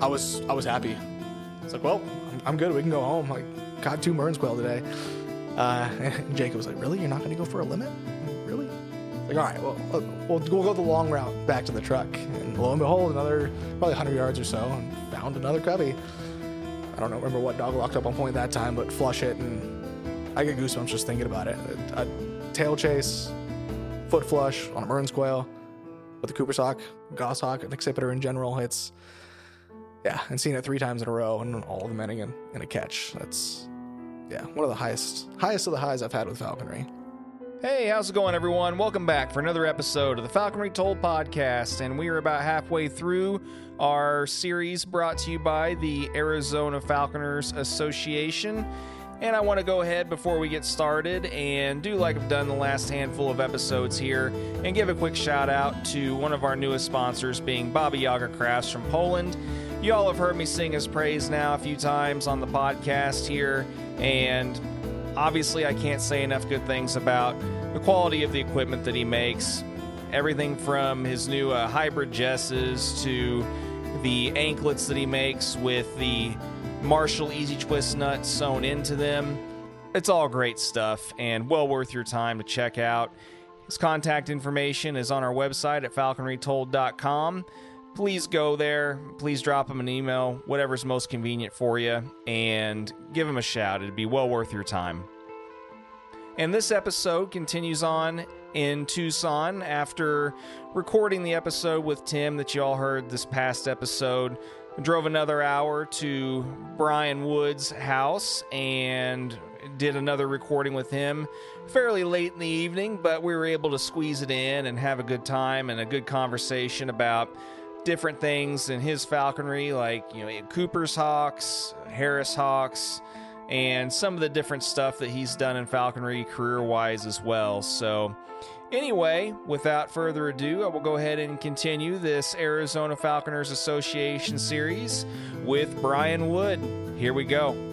I was I was happy. It's like, well, I'm, good. We can go home. Like, caught two Mearns quail today. Uh, and Jacob was like, really? You're not going to go for a limit? Really? Like, all right, well, uh, we'll, we'll go the long route back to the truck. And lo and behold, another probably 100 yards or so, and found another cubby. I don't know, remember what dog locked up on point that time, but flush it, and I get goosebumps just thinking about it. A, a tail chase, foot flush on a Mearns quail with a Cooper's hawk, goshawk, an accipiter in general. It's yeah, and seeing it three times in a row and all of them ending in, in a catch. That's yeah, one of the highest highest of the highs I've had with falconry. Hey, how's it going, everyone? Welcome back for another episode of the Falconry Told podcast. And we are about halfway through our series brought to you by the Arizona Falconers Association. And I want to go ahead before we get started and do like I've done the last handful of episodes here and give a quick shout out to one of our newest sponsors, being Baba Yaga Crafts from Poland. You all have heard me sing his praise now a few times on the podcast here, and obviously, I can't say enough good things about the quality of the equipment that he makes. Everything from his new uh, hybrid jesses to the anklets that he makes with the Marshall Easy Twist nuts sewn into them. It's all great stuff and well worth your time to check out. His contact information is on our website at falconrytold.com. Please go there. Please drop him an email, whatever's most convenient for you, and give him a shout. It'd be well worth your time. And this episode continues on in Tucson after recording the episode with Tim that you all heard this past episode. I drove another hour to Brian Wood's house and did another recording with him fairly late in the evening, but we were able to squeeze it in and have a good time and a good conversation about different things in his falconry, like you know Cooper's hawks, Harris hawks, and some of the different stuff that he's done in falconry career wise as well. So. Anyway, without further ado, I will go ahead and continue this Arizona Falconers Association series with Brian Wood. Here we go.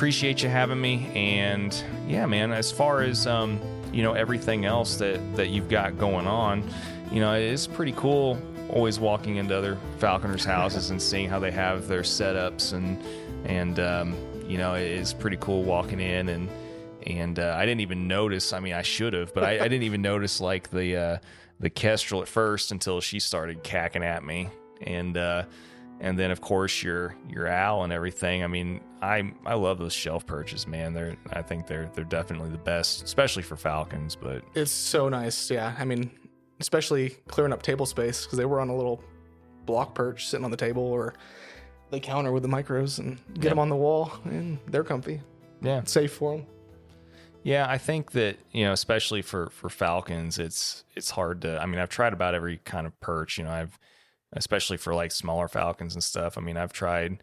Appreciate you having me, and yeah, man. As far as um, you know, everything else that that you've got going on, you know, it is pretty cool. Always walking into other falconers' houses and seeing how they have their setups and and um, you know it is pretty cool walking in and and uh, I didn't even notice. I mean, I should have, but I, I, didn't even notice like the uh, the kestrel at first until she started cacking at me, and uh, and then of course your your owl and everything. I mean, I I love those shelf perches, man. They're I think they're they're definitely the best, especially for falcons. But it's so nice, yeah. I mean, especially clearing up table space because they were on a little block perch sitting on the table or the counter with the micros and get yep. them on the wall and they're comfy. Yeah, it's safe for them. Yeah, I think that you know, especially for for falcons, it's it's hard to. I mean, I've tried about every kind of perch. You know, I've especially for like smaller falcons and stuff. I mean, I've tried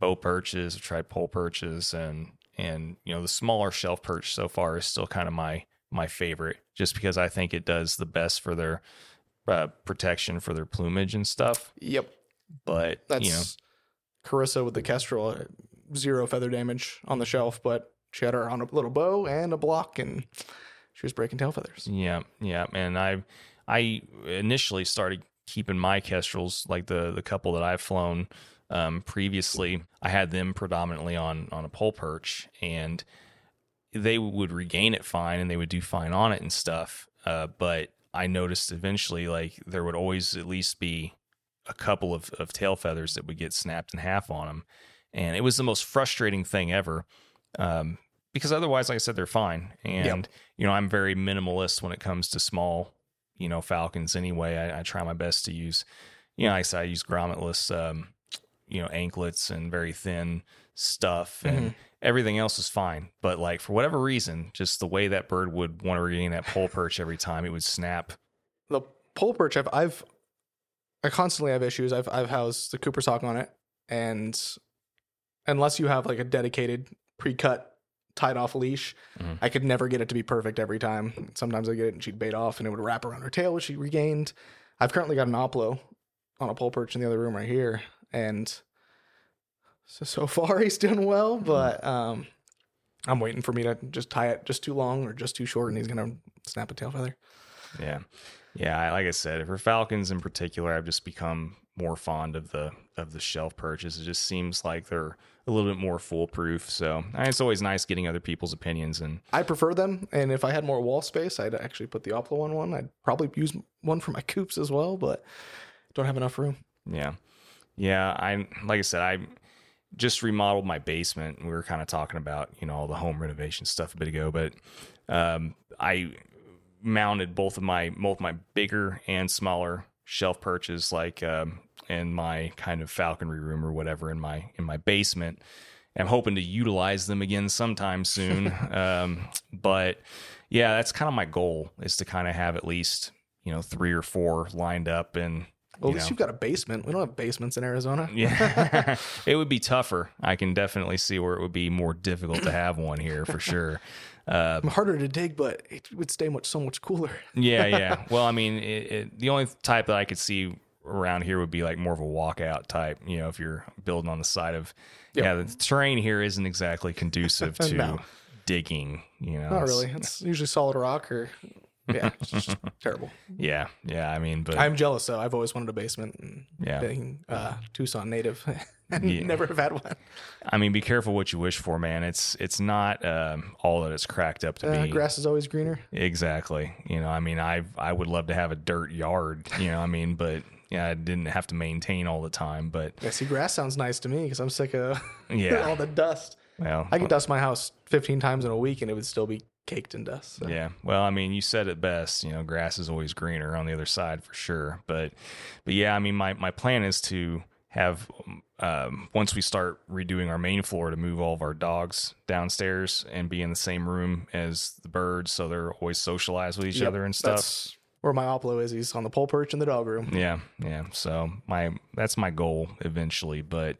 bow perches, I've tried pole perches, and and you know, the smaller shelf perch so far is still kind of my my favorite, just because I think it does the best for their uh, protection for their plumage and stuff. Yep. But That's you know, Carissa with the Kestrel, uh, zero feather damage on the shelf, but she had her on a little bow and a block, and she was breaking tail feathers. Yeah, yeah, and I, I initially started keeping my kestrels, like the the couple that I've flown um, previously. I had them predominantly on on a pole perch, and they would regain it fine, and they would do fine on it and stuff. Uh, but I noticed eventually, like there would always at least be a couple of, of tail feathers that would get snapped in half on them, and it was the most frustrating thing ever. Um, because otherwise, like I said, they're fine. And yep. you know, I'm very minimalist when it comes to small, you know, falcons. Anyway, I, I try my best to use, you know, I said I use grommetless, um, you know, anklets and very thin stuff, and mm-hmm. everything else is fine. But like for whatever reason, just the way that bird would want to regain that pole perch every time, it would snap. The pole perch, I've, I've, I constantly have issues. I've, I've housed the Cooper's hawk on it, and unless you have like a dedicated pre-cut tied off leash. Mm-hmm. I could never get it to be perfect every time. Sometimes I get it and she'd bait off and it would wrap around her tail, which she regained. I've currently got an aplo on a pole perch in the other room right here. And so, so far he's doing well, mm-hmm. but um, I'm waiting for me to just tie it just too long or just too short and he's going to snap a tail feather. Yeah, yeah. Like I said, for falcons in particular, I've just become more fond of the of the shelf perches. It just seems like they're a little bit more foolproof. So it's always nice getting other people's opinions. And I prefer them, and if I had more wall space, I'd actually put the aplo one one. I'd probably use one for my coops as well, but don't have enough room. yeah, yeah. I like I said, I just remodeled my basement. We were kind of talking about you know all the home renovation stuff a bit ago, but um, I mounted both of my both my bigger and smaller shelf perches like um, in my kind of falconry room or whatever in my in my basement. I'm hoping to utilize them again sometime soon. um, but yeah, that's kind of my goal is to kind of have at least you know three or four lined up and. Well, at least know, you've got a basement. We don't have basements in Arizona. yeah, it would be tougher. I can definitely see where it would be more difficult to have one here for sure. Uh, harder to dig, but it would stay much so much cooler. yeah, yeah. Well, I mean, it, it, the only type that I could see around here would be like more of a walkout type. You know, if you're building on the side of, Yep. yeah, the terrain here isn't exactly conducive to No. digging. You know, Not really. It's usually solid rock or yeah, terrible. Yeah, yeah. I mean, but I'm jealous though. I've always wanted a basement. And Yeah. being uh, Tucson native, and Yeah. never have had one. I mean, be careful what you wish for, man. It's it's not um, all that it's cracked up to Uh, be. grass is always greener. Exactly. You know, I mean, I I would love to have a dirt yard. You know, I mean, but yeah, I didn't have to maintain all the time. But Yeah, see, grass sounds nice to me because I'm sick of Yeah. all the dust. well, I could dust my house 15 times in a week and it would still be caked in dust. so. yeah. Well, I mean, you said it best. You know, grass is always greener on the other side for sure. But but yeah, I mean, my my plan is to have um, once we start redoing our main floor to move all of our dogs downstairs and be in the same room as the birds, so they're always socialized with each Yep, other and stuff. Where my aplo is. He's on the pole perch in the dog room. Yeah, yeah. So my that's my goal eventually, but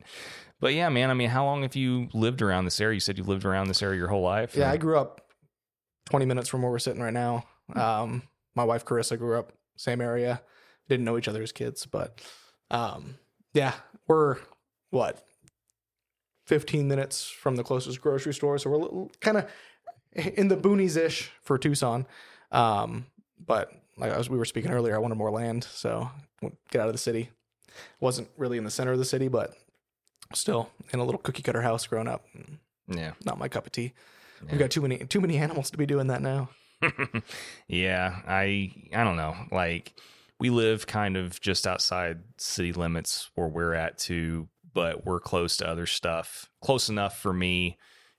but yeah, man. I mean, how long have you lived around this area? You said you lived around this area your whole life. Yeah, I grew up 20 minutes from where we're sitting right now. Um, my wife Carissa grew up same area. Didn't know each other as kids, but um, yeah, we're what 15 minutes from the closest grocery store, so we're kind of in the boonies ish for Tucson. Um, but like as we were speaking earlier, I wanted more land, so get out of the city. Wasn't really in the center of the city, but still in a little cookie cutter house growing up. yeah, Not my cup of tea. Yeah. We've got too many too many animals to be doing that now. yeah. I I don't know. Like we live kind of just outside city limits where we're at too, but we're close to other stuff. Close enough for me,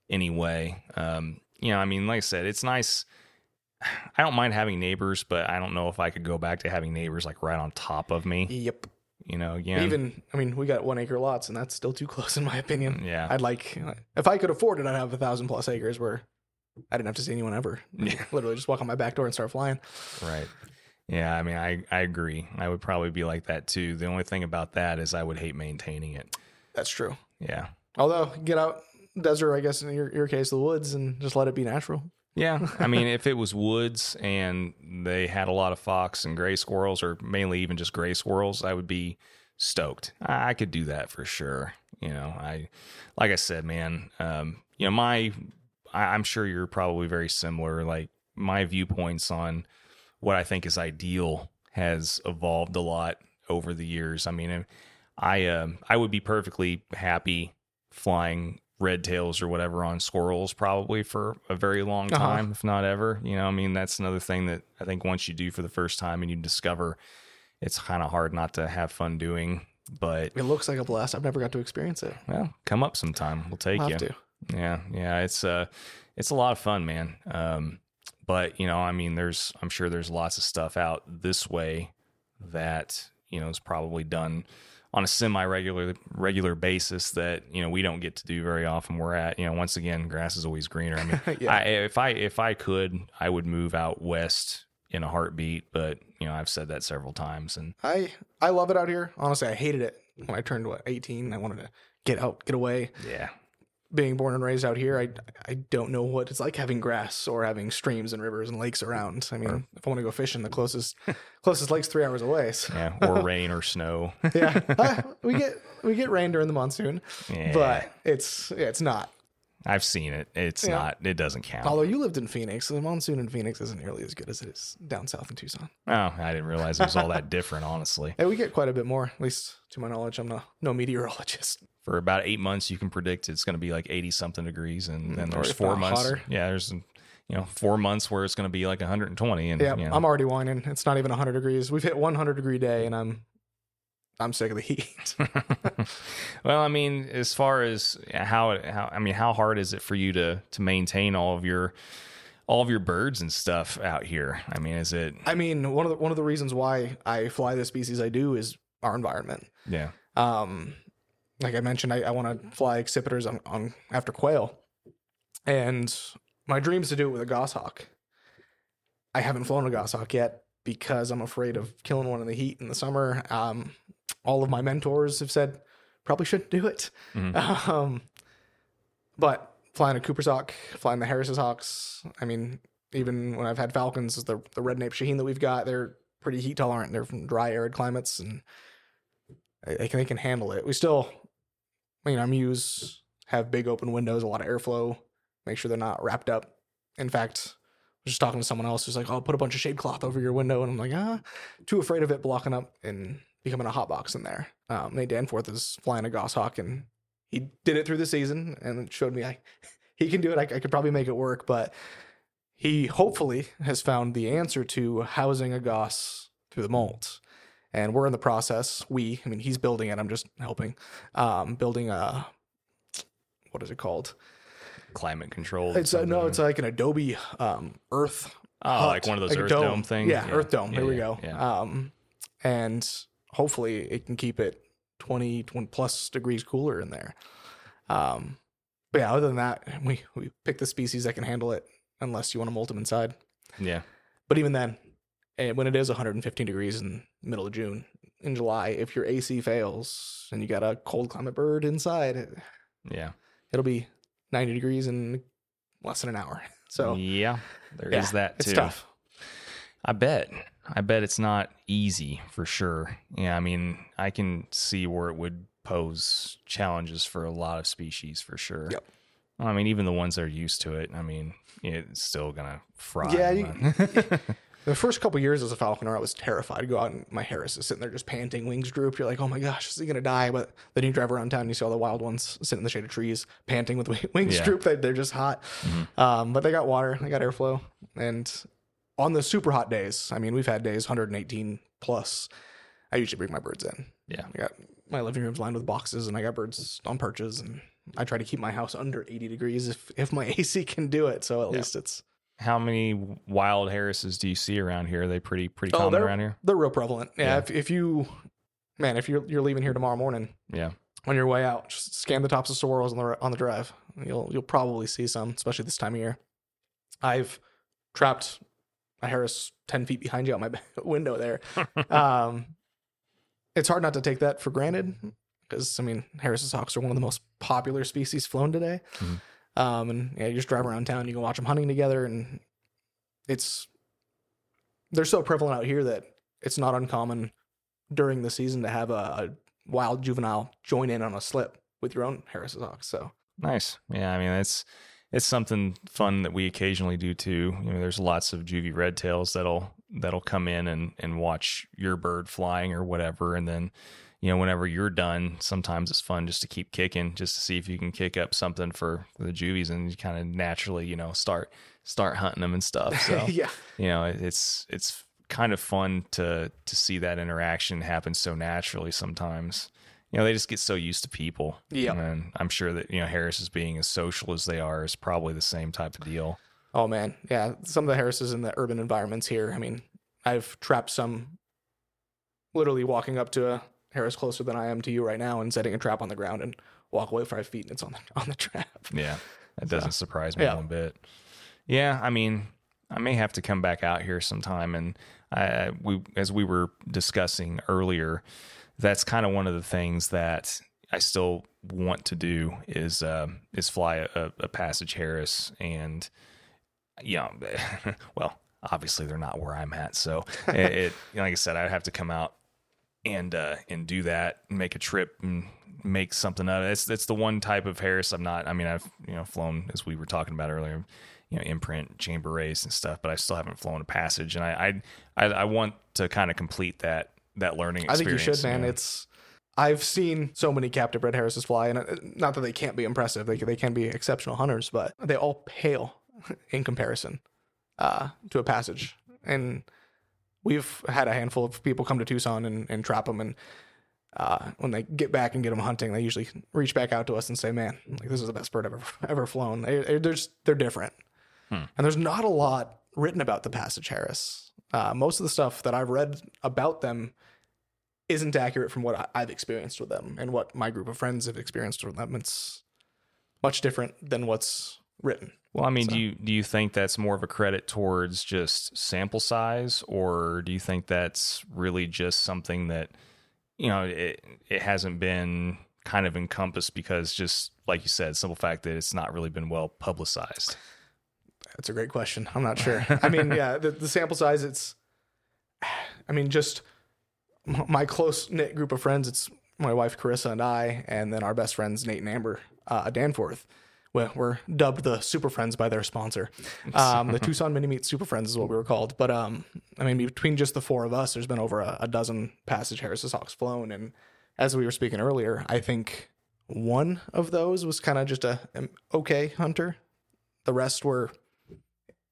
anyway. Um, you know, I mean, like I said, it's nice. I don't mind having neighbors, but I don't know if I could go back to having neighbors like right on top of me. Yep. You know, again, Even I mean, we got one acre lots, and that's still too close in my opinion. yeah, I'd like if I could afford it, I'd have a thousand plus acres where I didn't have to see anyone ever. Yeah. Literally, just walk on my back door and start flying. Right. Yeah, I mean, I I agree. I would probably be like that too. The only thing about that is I would hate maintaining it. That's true. Yeah. Although get out desert, I guess in your, your case, the woods, and just let it be natural. Yeah. I mean, if it was woods and they had a lot of fox and gray squirrels, or mainly even just gray squirrels, I would be stoked. I, I could do that for sure. You know, I, like I said, man, um, you know, my, I, I'm sure you're probably very similar. Like my viewpoints on what I think is ideal has evolved a lot over the years. I mean, I, um, I would be perfectly happy flying red tails or whatever on squirrels probably for a very long Uh-huh. time, if not ever. You know, I mean, that's another thing that I think once you do for the first time and you discover it's kind of hard not to have fun doing. But It looks like a blast. I've never got to experience it. well, come up sometime. We'll take I'll you. to. Yeah, yeah, it's uh it's a lot of fun, man. Um but you know, I mean there's I'm sure there's lots of stuff out this way that, you know, is probably done on a semi regular regular basis that, you know, we don't get to do very often. We're at, you know, once again, grass is always greener. I mean, Yeah. I, if I if I could, I would move out west in a heartbeat, but you know, I've said that several times and I I love it out here. Honestly, I hated it when I turned what 18. I wanted to get out, get away. yeah. Being born and raised out here, I I don't know what it's like having grass or having streams and rivers and lakes around. I mean, if I want to go fishing, the closest closest lake's three hours away. So. Yeah, or rain or snow. yeah, Uh, we get we get rain during the monsoon, Yeah. but it's yeah, it's not I've seen it. It's Yeah. not. It doesn't count. Although you lived in Phoenix, the monsoon in Phoenix isn't nearly as good as it is down south in Tucson. oh, I didn't realize it was all that different. Honestly, we get quite a bit more, at least to my knowledge. I'm no, no meteorologist. For about eight months, you can predict it's going to be like eighty something degrees, and then Mm, or there's four months. hotter. Yeah, there's you know four months where it's going to be like 120, and Yeah, you know, I'm already whining. It's not even 100 degrees. We've hit 100 degree day, and I'm I'm sick of the heat. well, I mean, as far as how it, how I mean, how hard is it for you to to maintain all of your all of your birds and stuff out here? I mean, is it I mean, one of the one of the reasons why I fly the species I do is our environment. yeah Um, like I mentioned, I, I want to fly accipiters on, on after quail, and my dream is to do it with a goshawk. I haven't flown a goshawk yet because I'm afraid of killing one in the heat in the summer. Um, all of my mentors have said probably shouldn't do it. Mhm. Um, but flying a Cooper's hawk, flying the Harris's hawks. I mean, even when I've had falcons, the the red nape Shaheen that we've got, they're pretty heat tolerant. They're from dry, arid climates, and they can, they can handle it. We still, I mean, our mews have big open windows, a lot of airflow. Make sure they're not wrapped up. In fact, I was just talking to someone else who's like, "Oh, put a bunch of shade cloth over your window," and I'm like, "Ah, too afraid of it blocking up and becoming a hot box in there." Um, Nate Danforth is flying a goshawk, and he did it through the season, and showed me I, he can do it. I, I could probably make it work, but he hopefully has found the answer to housing a goss through the molt. And we're in the process. We, I mean, he's building it. I'm just helping. Um, building a what is it called? climate control? It's uh, no, it's like an Adobe um, Earth. oh, hut, like one of those a Earth Dome, things. Yeah, Earth Dome. Yeah, There we go. Yeah. Um, and hopefully it can keep it 20, 20 plus degrees cooler in there. Um, but yeah, other than that, we we pick the species that can handle it, unless you want to molt them inside. yeah. But even then, and when it is 115 degrees in middle of June, in July, if your AC fails and you got a cold climate bird inside, Yeah. it'll be 90 degrees in less than an hour. So yeah, there is yeah, that too. it's tough. I bet. I bet it's not easy for sure. Yeah, I mean, I can see where it would pose challenges for a lot of species for sure. Yep. I mean, even the ones that are used to it. I mean, it's still gonna fry. Yeah, you- The first couple years as a falconer, I was terrified to go out and my Harris is sitting there just panting, wings drooped. You're like, oh my gosh, is he gonna die? But then you drive around town, and you see all the wild ones sitting in the shade of trees, panting with wings Yeah. drooped. They- They're just hot. Mhm. Um, but they got water, they got airflow, and on the super hot days, I mean, we've had days 118 plus. I usually bring my birds in. Yeah. I got my living room's lined with boxes, and I got birds on perches, and I try to keep my house under 80 degrees if if my AC can do it. So at Yeah. least it's How many wild Harrises do you see around here? Are they pretty pretty Oh, common around here? they're real prevalent. Yeah, Yeah. If, if you, man, if you're you're leaving here tomorrow morning Yeah. on your way out, just scan the tops of saguaros on the on the drive. You'll you'll probably see some, especially this time of year. I've trapped a Harris ten feet behind you out my window there. um, it's hard not to take that for granted because I mean Harris's hawks are one of the most popular species flown today. Mhm. Um, and yeah, you just drive around town, you can watch them hunting together, and it's they're so prevalent out here that it's not uncommon during the season to have a, a wild juvenile join in on a slip with your own Harris's hawks. So Nice. Yeah, I mean it's it's something fun that we occasionally do too. You know, there's lots of juvie red tails that'll that'll come in and and watch your bird flying or whatever, and then you know whenever you're done, sometimes it's fun just to keep kicking, just to see if you can kick up something for the juvies, and you kind of naturally you know start start hunting them and stuff. So yeah, you know it- it's it's kind of fun to to see that interaction happen so naturally sometimes you know they just get so used to people Yeah. and i'm sure that you know harris is being as social as they are is probably the same type of deal Oh man, yeah. Some of the Harrises in the urban environments here. I mean, I've trapped some. Literally walking up to a Harris closer than I am to you right now, and setting a trap on the ground, and walk away five feet, and it's on the on the trap. yeah that doesn't surprise me yeah. one bit yeah i mean i may have to come back out here sometime and I, we as we were discussing earlier that's kind of one of the things that I still want to do is uh, is fly a, a passage Harris and you know well obviously they're not where I'm at so it, it like I said I'd have to come out and uh, and do that and make a trip and make something of it. It's it's the one type of Harris I'm not. I mean, I've you know flown as we were talking about earlier, you know, imprint chamber race and stuff, but I still haven't flown a passage, and I I I, I want to kind of complete that that learning. I think you should, man. know. It's I've seen so many captive bred Harrises fly, and uh, not that they can't be impressive; they they can be exceptional hunters, but they all pale in comparison uh, to a passage. And we've had a handful of people come to Tucson and, and trap them, and uh, when they get back and get them hunting, they usually reach back out to us and say, "Man, like this is the best bird I've ever ever flown." They, they're just, they're different, Hmm. and there's not a lot written about the passage Harris. Uh, most of the stuff that I've read about them isn't accurate from what I've experienced with them and what my group of friends have experienced with them. It's much different than what's written. Well, I mean, So- do you do you think that's more of a credit towards just sample size, or do you think that's really just something that you know it it hasn't been kind of encompassed because just like you said, simple fact that it's not really been well publicized. That's a great question. I'm not sure. I mean, yeah, the, the sample size, it's, I mean, just my close knit group of friends. It's my wife, Carissa, and I, and then our best friends, Nate and Amber uh, Danforth. Well, we're dubbed the Super Friends by their sponsor. Um, the Tucson Mini Meat Super Friends is what we were called. But um, I mean, between just the four of us, there's been over a, a dozen Passage Harris's Hawks flown. And as we were speaking earlier, I think one of those was kind of just a an okay hunter. The rest were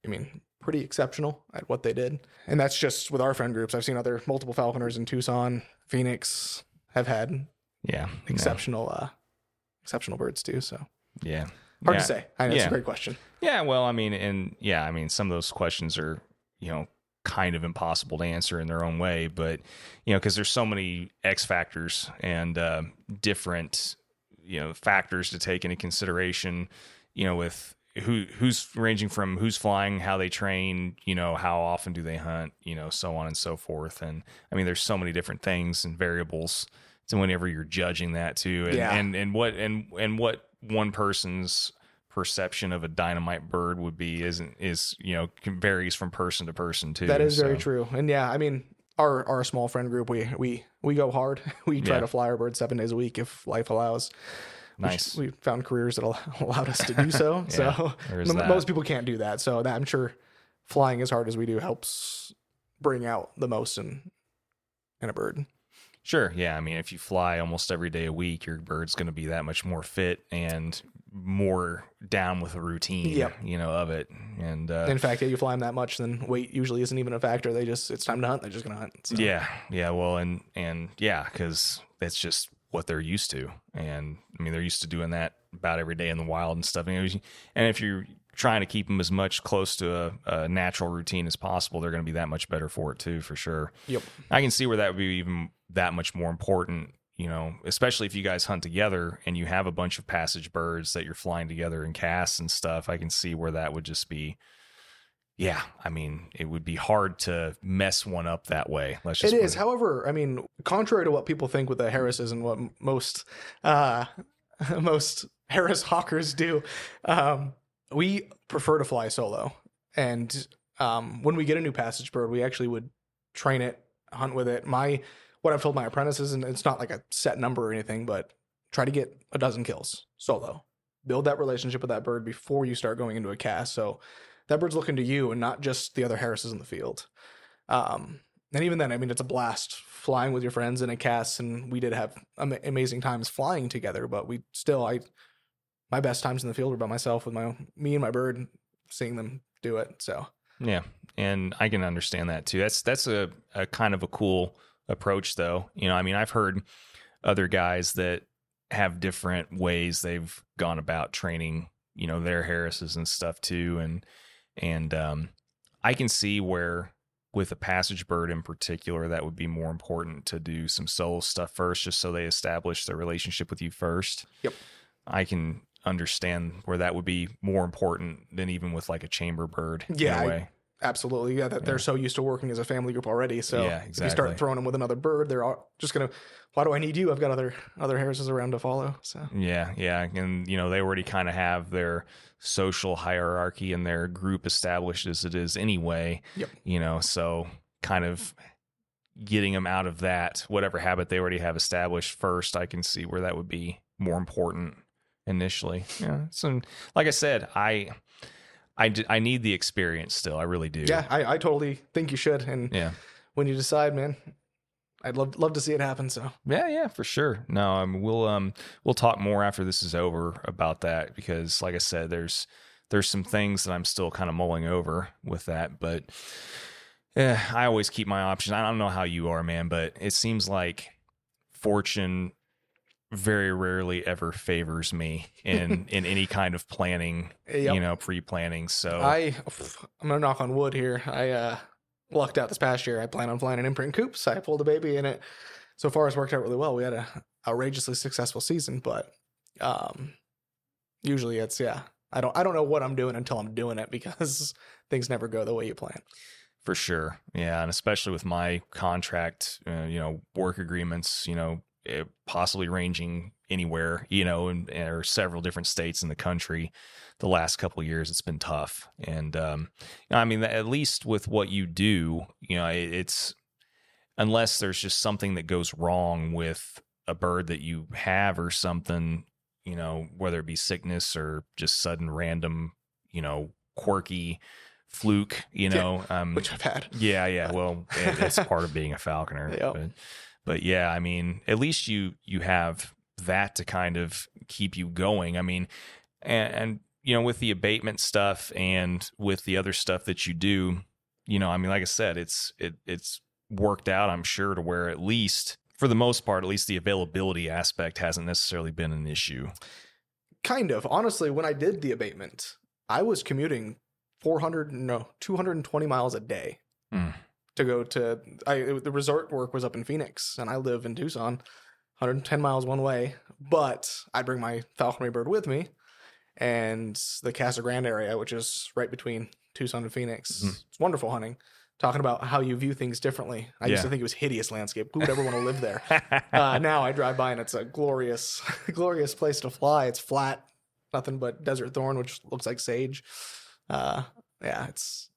I mean, pretty exceptional at what they did. And that's just with our friend groups. I've seen other multiple falconers in Tucson, Phoenix have had Yeah, exceptional uh exceptional birds too. So Yeah, hard yeah. to say. I know it's a great question. Yeah, well, I mean, and yeah, I mean, some of those questions are, you know, kind of impossible to answer in their own way, but you know, because there's so many X factors and uh, different, you know, factors to take into consideration. You know, with who who's ranging from who's flying, how they train, you know, how often do they hunt, you know, so on and so forth. And I mean, there's so many different things and variables. So whenever you're judging that too, and Yeah. and, and what and and what one person's perception of a dynamite bird would be isn't is you know can- varies from person to person too. That is very true. And yeah, I mean our our small friend group, we we we go hard. We try Yeah. to fly our birds seven days a week if life allows. Nice. We found careers that al- allowed us to do so. so m- most people can't do that. So that, I'm sure flying as hard as we do helps bring out the most in in a bird. Sure. Yeah. I mean, if you fly almost every day a week, your bird's going to be that much more fit and more down with the routine, Yep. you know, of it. And uh, In fact, yeah, you fly them that much, then weight usually isn't even a factor. They just it's time to hunt. They're just gonna hunt. So. yeah, yeah. Well, and and yeah, because that's just what they're used to, and I mean, they're used to doing that about every day in the wild and stuff. And, and if you're trying to keep them as much close to a, a natural routine as possible, they're going to be that much better for it too, for sure. Yep. I can see where that would be even that much more important, you know, especially if you guys hunt together and you have a bunch of passage birds that you're flying together in casts and stuff. I can see where that would just be, yeah, I mean, it would be hard to mess one up that way. Let's just is. put However, I mean, contrary to what people think with the Harrises and what most uh, most Harris hawkers do, um, we prefer to fly solo. And um, when we get a new passage bird, we actually would train it, hunt with it. My what I've told my apprentices, and it's not like a set number or anything, but try to get a dozen kills solo. Build that relationship with that bird before you start going into a cast. So that bird's looking to you and not just the other Harrises in the field. Um, and even then, I mean, it's a blast flying with your friends in a cast, and we did have ama- amazing times flying together. But we still, I, my best times in the field were by myself with my me and my bird, seeing them do it. So Yeah, and I can understand that too. That's that's a, a kind of a cool approach, though. You know, I mean, I've heard other guys that have different ways they've gone about training, you know, their Harrises and stuff too, and and um, I can see where with a passage bird in particular, that would be more important to do some solo stuff first, just so they establish their relationship with you first. Yep. I can understand where that would be more important than even with like a chamber bird. Yeah, in a I- way. Absolutely, yeah, that Yeah. they're so used to working as a family group already. So Yeah, if you start throwing them with another bird, they're all just gonna. Why do I need you? I've got other other Harrises around to follow. So Yeah, yeah, and you know they already kind of have their social hierarchy and their group established as it is anyway. Yep. You know, so kind of getting them out of that whatever habit they already have established first, I can see where that would be more important initially. Yeah. So, like I said, I. I, d- I need the experience still. I really do. Yeah, I, I totally think you should. And Yeah. when you decide, man, I'd love love to see it happen. So Yeah, yeah, for sure. No, um, we'll um we'll talk more after this is over about that because, like I said, there's there's some things that I'm still kind of mulling over with that, but yeah, I always keep my options. I don't know how you are, man, but it seems like fortune very rarely ever favors me in in any kind of planning, Yep. you know, pre-planning. So I I'm gonna knock on wood here. I uh lucked out this past year. I plan on flying an imprint coops. I pulled a baby in it. So far it's worked out really well. We had a outrageously successful season, but um usually it's yeah. I don't I don't know what I'm doing until I'm doing it because things never go the way you plan. For sure. Yeah. And especially with my contract, uh, you know, work agreements, you know, possibly ranging anywhere, you know, and or several different states in the country. The last couple of years, it's been tough. And, um, I mean, at least with what you do, you know, it, it's unless there's just something that goes wrong with a bird that you have or something, you know, whether it be sickness or just sudden random, you know, quirky fluke, you Yeah, know, um, Which I've had. yeah, yeah. Well, it, it's part of being a falconer. Yep. But, but yeah, I mean, at least you you have that to kind of keep you going. I mean, and, and you know, with the abatement stuff and with the other stuff that you do, you know, I mean, like I said, it's it it's worked out. I'm sure to where at least for the most part, at least the availability aspect hasn't necessarily been an issue. Kind of. Honestly, when I did the abatement, I was commuting 400 no 220 miles a day Mm. To go to I the resort work was up in Phoenix and I live in Tucson 110 miles one way but I'd bring my falconry bird with me and the Casa Grande area which is right between Tucson and Phoenix Mhm. it's wonderful hunting talking about how you view things differently I used to think it was hideous landscape who would ever want to live there uh, now I drive by and it's a glorious, glorious place to fly. It's flat, nothing but desert thorn, which looks like sage. Uh, yeah, it's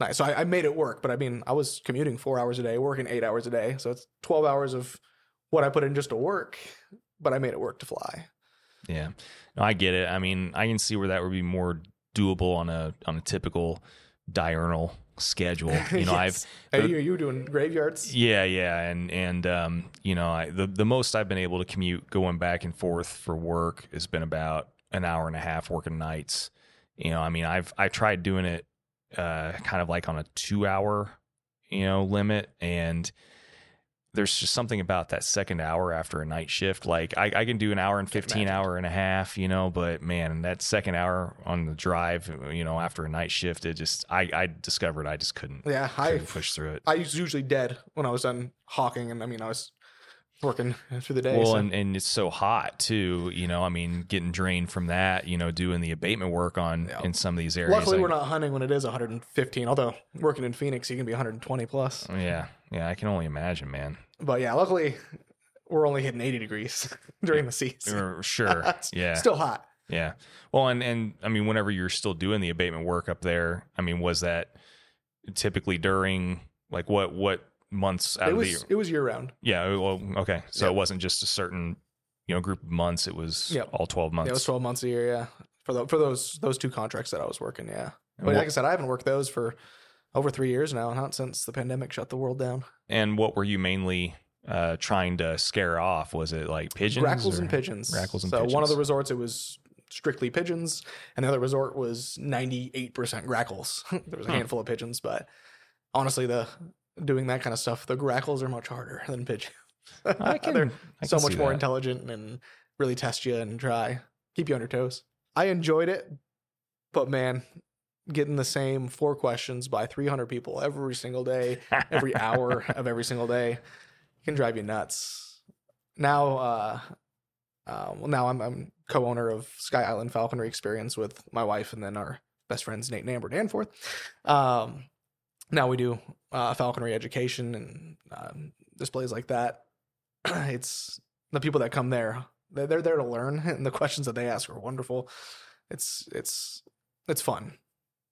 it's nice. So I, I made it work, but I mean, I was commuting four hours a day, working eight hours a day, so it's twelve hours of what I put in just to work. But I made it work to fly. Yeah, no, I get it. I mean, I can see where that would be more doable on a on a typical diurnal schedule. You know, I've Yes. Hey, you you doing graveyards? yeah, yeah, and and um, you know, I the the most I've been able to commute going back and forth for work has been about an hour and a half working nights. You know, I mean, I've I tried doing it uh, kind of like on a two hour, you know, limit, and there's just something about that second hour after a night shift. Like I, I can do an hour and 15 hour and a half, you know, but man, that second hour on the drive, you know, after a night shift, it just, I, I discovered I just couldn't, Yeah, I couldn't push through it. I was usually dead when I was done hawking, and I mean, I was working through the day. Well, so- and, and it's so hot too, you know, I mean, getting drained from that, you know, doing the abatement work on Yeah. in some of these areas. Luckily, we're not hunting when it is 115. Although working in Phoenix, you can be 120 plus. Oh, yeah. Yeah. I can only imagine, man. But yeah, luckily, we're only hitting 80 degrees during the season. Sure. Yeah. Still hot. Yeah. Well, and and I mean, whenever you're still doing the abatement work up there, I mean, was that typically during like what what months out It of was the year? it was year round. Yeah. Well, okay. So Yep. it wasn't just a certain you know group of months. It was Yep. all twelve months. Yeah, it was 12 months a year. Yeah, for the, for those those two contracts that I was working. Yeah, but what- like I said, I haven't worked those for over three years now. Not since the pandemic shut the world down. and what were you mainly uh, trying to scare off? Was it like pigeons? Grackles or- and pigeons. Grackles and so one of the resorts, it was strictly pigeons, and the other resort was 98% grackles. there was a Hmm. handful of pigeons, but honestly, the doing that kind of stuff, the grackles are much harder than pigeons. I can, They're I so much more that. intelligent and really test you and try keep you on your toes. I enjoyed it, but man, getting the same four questions by 300 people every single day, every hour of every single day can drive you nuts. Now, uh, uh, well, now I'm, I'm co-owner of Sky Island Falconry Experience with my wife and then our best friends Nate and Amber Danforth. Um, now we do uh, falconry education and um, displays like that. it's the people that come there; they're, they're there to learn, and the questions that they ask are wonderful. It's it's it's fun.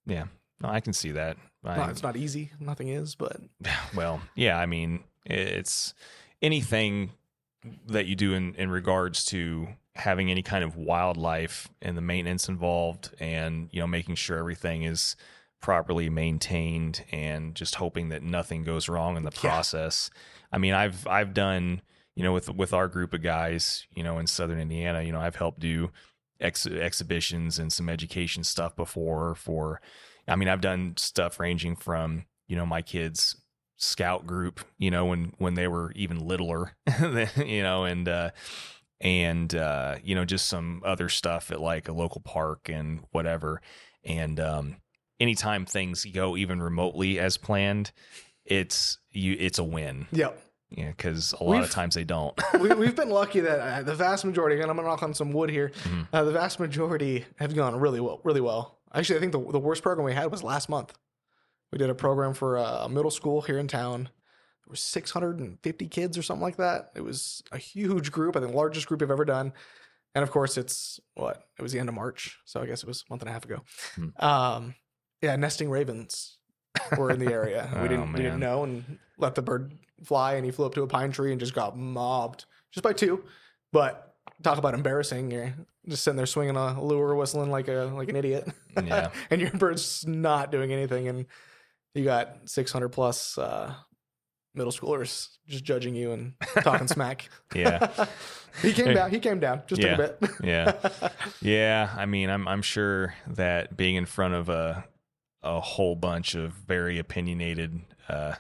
Yeah. No, I can see that. I, No, it's not easy. Nothing is, but well, yeah, I mean, It's anything that you do in, in regards to having any kind of wildlife and the maintenance involved and you know making sure everything is properly maintained and just hoping that nothing goes wrong in the Yeah. process. I mean, I've I've done you know with with our group of guys, you know, in Southern Indiana, you know, I've helped do ex- exhibitions and some education stuff before. For, I mean, I've done stuff ranging from you know my kids scout group, you know, when when they were even littler, you know, and uh, and uh, you know just some other stuff at like a local park and whatever. And um, anytime things go even remotely as planned, it's you it's a win. Yep. Yeah, because a lot of We've- times they don't. we, we've been lucky that uh, the vast majority, and I'm gonna knock on some wood here. Mhm. Uh, the vast majority have gone really well, really well. Actually, I think the the worst program we had was last month. We did a program for a middle school here in town. There was 650 kids or something like that. It was a huge group. I think the largest group I've ever done. And of course, it's what it was the end of March, so I guess it was a month and a half ago. Hmm. Um, yeah, nesting ravens were in the area. Oh, we didn't we didn't know and let the bird fly, and he flew up to a pine tree and just got mobbed just by two. But talk about embarrassing! You're just sitting there swinging a lure, whistling like a like an idiot, Yeah. and your bird's not doing anything, and you got 600 plus uh, middle schoolers just judging you and talking smack. Yeah. he came down. He came down. Just Yeah. took a bit. Yeah. Yeah, I mean, I'm I'm sure that being in front of a a whole bunch of very opinionated uh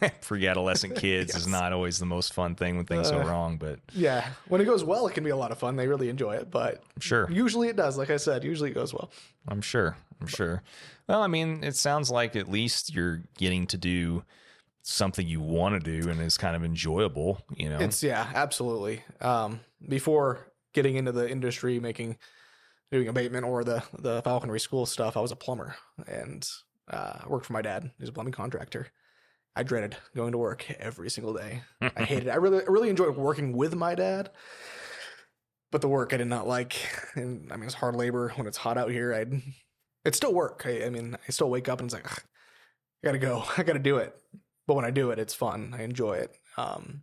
pre-adolescent kids is not always the most fun thing when things go Uh, wrong, but yeah, when it goes well, it can be a lot of fun. They really enjoy it, but I'm sure. usually it does. Like I said, usually it goes well. I'm sure. I'm sure. Well, I mean, it sounds like at least you're getting to do something you want to do and is kind of enjoyable, you know. It's yeah, absolutely. Um, before getting into the industry, making doing abatement or the the falconry school stuff, I was a plumber and uh, worked for my dad. He's a plumbing contractor. I dreaded going to work every single day. I hated it. I really I really enjoyed working with my dad, but the work I did not like. And I mean, it's hard labor when it's hot out here. I'd it's still work. I, I mean, I still wake up and it's like, I gotta go. I gotta do it. But when I do it, it's fun. I enjoy it. Um,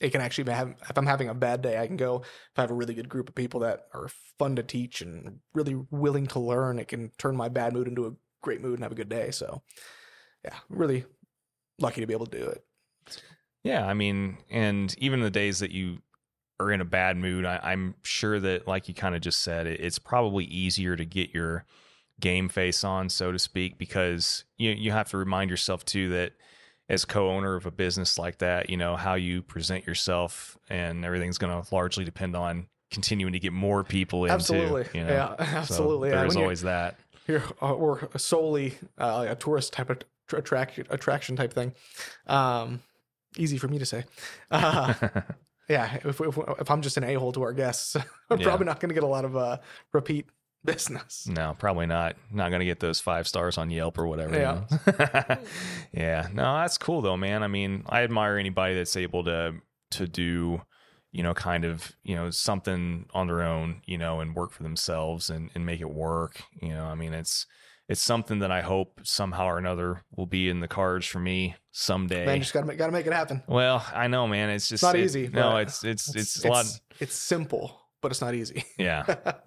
it can actually be have if I'm having a bad day, I can go if I have a really good group of people that are fun to teach and really willing to learn. It can turn my bad mood into a great mood and have a good day. So, yeah, really lucky to be able to do it. Yeah, I mean, and even the days that you are in a bad mood, I, I'm sure that, like you kind of just said, it, it's probably easier to get your game face on, so to speak, because you you have to remind yourself too that as co-owner of a business like that, you know how you present yourself and everything's going to largely depend on continuing to get more people into. absolutely, you know? yeah, absolutely. yeah. there's you're- always that. you're uh, or solely uh, a tourist type of tr- attraction attraction type thing. Um, easy for me to say. Uh, yeah, if, if if I'm just an a hole to our guests, I'm Yeah. probably not going to get a lot of uh, repeat business. No, probably not. Not gonna get those five stars on Yelp or whatever. you Yeah. know? yeah. No, that's cool though, man. I mean, I admire anybody that's able to to do, you know, kind of, you know, something on their own, you know, and work for themselves and, and make it work. You know, I mean it's it's something that I hope somehow or another will be in the cards for me someday. Man, you just got to make, got to make it happen. well, I know, man. It's just not it- easy, No, but it's it's it's, a lot. It's simple, but it's not easy. Yeah.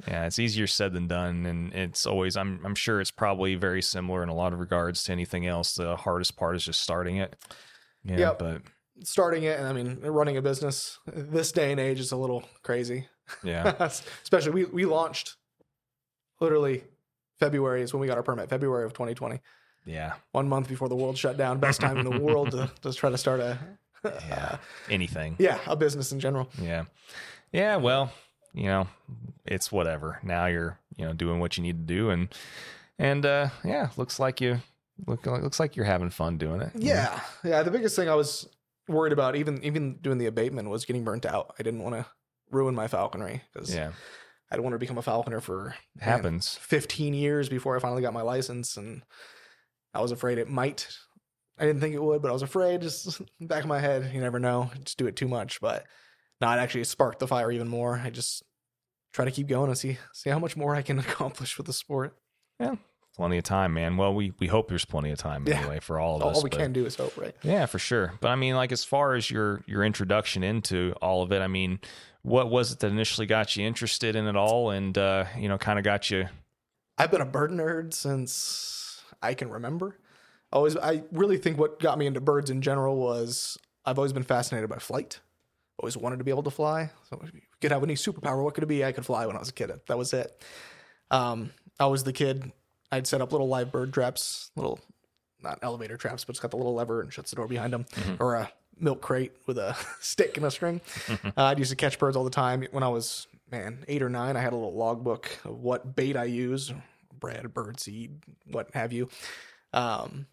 Yeah, it's easier said than done, and it's always. I'm I'm sure it's probably very similar in a lot of regards to anything else. The hardest part is just starting it. Yeah, Yep. but Starting it, and I mean, running a business this day and age is a little crazy. yeah, Especially we we launched literally February is when we got our permit. February of 2020. yeah, one month before the world shut down. Best time in the world to, to try to start a yeah, anything. yeah a business in general. Yeah, yeah. Well, you know, it's whatever. Now you're you know doing what you need to do, and and uh yeah, looks like you look like looks like you're having fun doing it. Yeah, yeah. The biggest thing I was worried about, even even doing the abatement, was getting burnt out. I didn't want to ruin my falconry because yeah, I didn't want to become a falconer for man, happens. 15 years before I finally got my license, and I was afraid it might. I didn't think it would, but I was afraid. Just back of my head, you never know. Just do it too much, but not actually sparked the fire even more. I just try to keep going and see see how much more I can accomplish with the sport. Yeah. Plenty of time, man. Well, we we hope there's plenty of time Yeah. anyway for all of All, us. all we but- can do is hope, right? Yeah, for sure. But I mean, like as far as your your introduction into all of it, I mean, what was it that initially got you interested in it all, and uh, you know, kind of got you? I've been a bird nerd since I can remember. Always, I really think what got me into birds in general was I've always been fascinated by flight. Always wanted to be able to fly. So if you could have any superpower, what could it be? I could fly when I was a kid. That was it. Um, I was the kid. I'd set up little live bird traps, little not elevator traps, but it's got the little lever and shuts the door behind them, or a milk crate with a stick and a string. uh, I'd used to catch birds all the time. When I was man eight or nine, I had a little logbook of what bait I used, bread, bird seed, what have you. Um,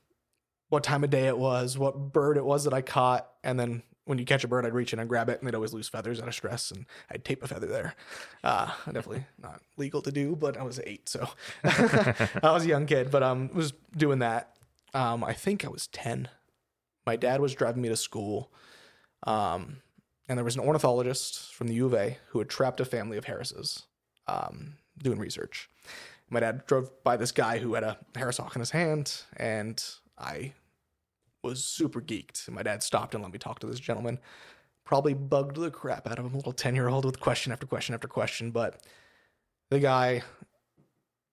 what time of day it was, what bird it was that I caught, and then when you catch a bird, I'd reach in and grab it, and they'd always lose feathers out of stress, and I'd tape a feather there. Uh, definitely not legal to do, but I was eight, so I was a young kid, but um, was doing that. Um, I think I was ten. My dad was driving me to school, um, and there was an ornithologist from the U of A who had trapped a family of Harrises, um, doing research. My dad drove by this guy who had a Harris hawk in his hand, and I was super geeked. My dad stopped and let me talk to this gentleman. Probably bugged the crap out of him, a little 10 year old with question after question after question. But the guy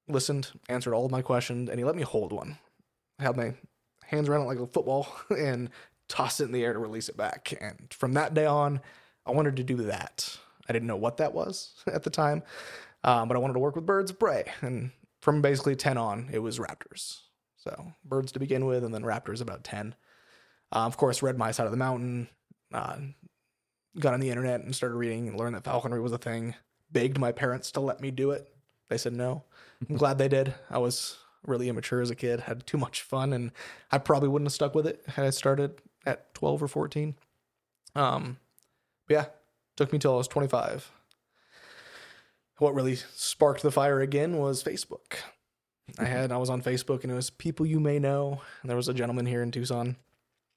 listened, answered all of my questions, and he let me hold one. I held my hands around it like a football and tossed it in the air to release it back. And from that day on, I wanted to do that. I didn't know what that was at the time, um, but I wanted to work with birds of prey. And from basically 10 on, it was raptors. So birds to begin with, and then raptors about 10. Uh, of course, read My Side of the Mountain, uh, got on the internet and started reading and learned that falconry was a thing. Begged my parents to let me do it. They said no. I'm glad they did. I was really immature as a kid, had too much fun, and I probably wouldn't have stuck with it had I started at 12 or 14. Um, yeah, took me till I was 25. What really sparked the fire again was Facebook. I had I was on Facebook and it was people you may know. And there was a gentleman here in Tucson.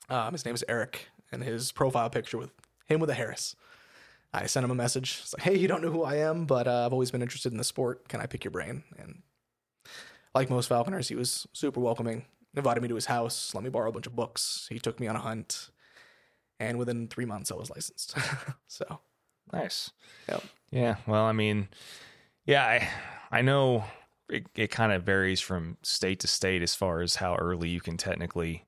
Um, his name is Eric, and his profile picture with him with a Harris. I sent him a message. It's like, hey, you don't know who I am, but uh, I've always been interested in the sport. Can I pick your brain? And like most falconers, he was super welcoming. Invited me to his house, let me borrow a bunch of books. He took me on a hunt, and within three months, I was licensed. so Nice. Yep. Yeah. Well, I mean, yeah, I I know it, it kind of varies from state to state as far as how early you can technically,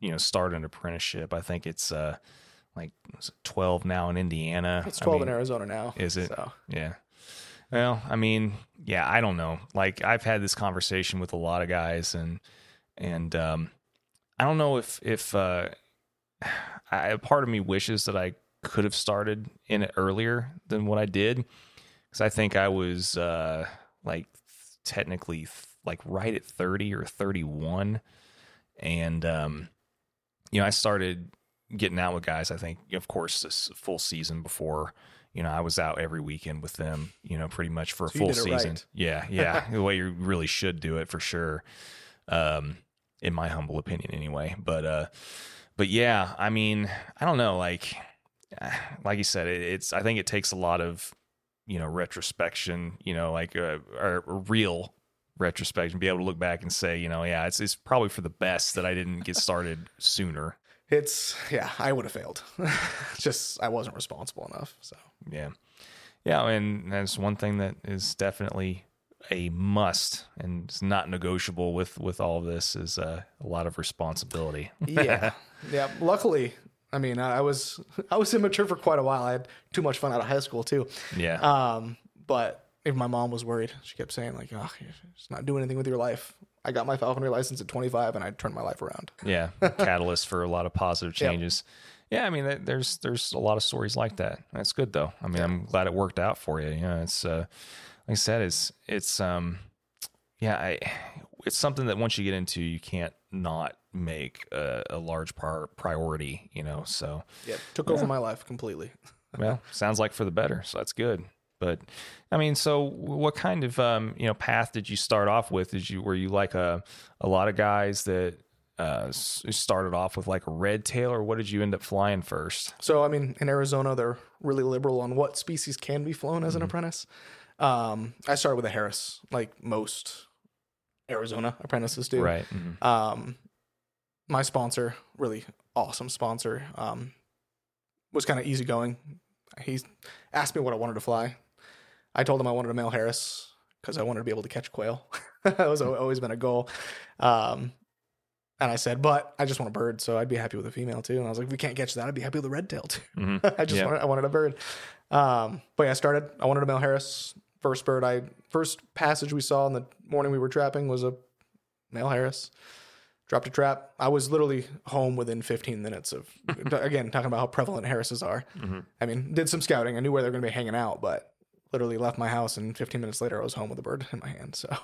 you know, start an apprenticeship. I think it's uh like it 12 now in Indiana. it's I 12 mean, in Arizona now. is it? So Yeah. Well, I mean, yeah, I don't know. Like I've had this conversation with a lot of guys and and um I don't know if if uh I, a part of me wishes that I could have started in it earlier than what I did cuz I think I was uh like technically like right at 30 or 31 and um you know, I started getting out with guys I think of course this full season before you know, I was out every weekend with them, you know, pretty much for a So full season. right. Yeah, yeah, the way you really should do it for sure. Um, in my humble opinion, anyway. But uh, but yeah, I mean, I don't know, like, like you said, it, it's. I think it takes a lot of, you know, retrospection. You know, like a, or, or real retrospection, be able to look back and say, you know, yeah, it's it's probably for the best that I didn't get started sooner. it's yeah, I would have failed. Just I wasn't responsible enough. So Yeah. Yeah, and that's one thing that is definitely a must and it's not negotiable with with all of this is uh, a lot of responsibility. yeah, yeah. Luckily, I mean, I was I was immature for quite a while. I had too much fun out of high school too. yeah. Um, but even my mom was worried. She kept saying like, "Oh, just not doing anything with your life." I got my falconry license at 25, and I turned my life around. yeah, catalyst for a lot of positive changes. Yeah, I mean, there's there's a lot of stories like that. That's good though. I mean, I'm glad it worked out for you. You know, it's uh, like I said, it's it's um, yeah, I it's something that once you get into, you can't not make a, a large par- priority. You know, so Yeah, took over my life completely. well, sounds like for the better, so that's good. But I mean, so what kind of um, you know path did you start off with? Did you were you like a a lot of guys that uh, started off with like a red tail, or what did you end up flying first? So I mean, in Arizona, they're really liberal on what species can be flown as an apprentice. Um, I started with a Harris, like most Arizona apprentices do. Right. mhm. Um, my sponsor, really awesome sponsor, um, was kind of easygoing. He asked me what I wanted to fly. I told him I wanted a male Harris because I wanted to be able to catch quail. that was always been a goal. Um, and I said, but I just want a bird, so I'd be happy with a female too. And I was like, if we can't catch that, I'd be happy with a red tail too. Mhm. I just Yeah. wanted, I wanted a bird. Um, but yeah, I started. I wanted a male Harris. First bird I first passage we saw in the morning we were trapping was a male Harris. Dropped a trap. I was literally home within 15 minutes of again talking about how prevalent Harrises are. Mhm. I mean, did some scouting. I knew where they were going to be hanging out, but literally left my house and 15 minutes later I was home with a bird in my hand. So,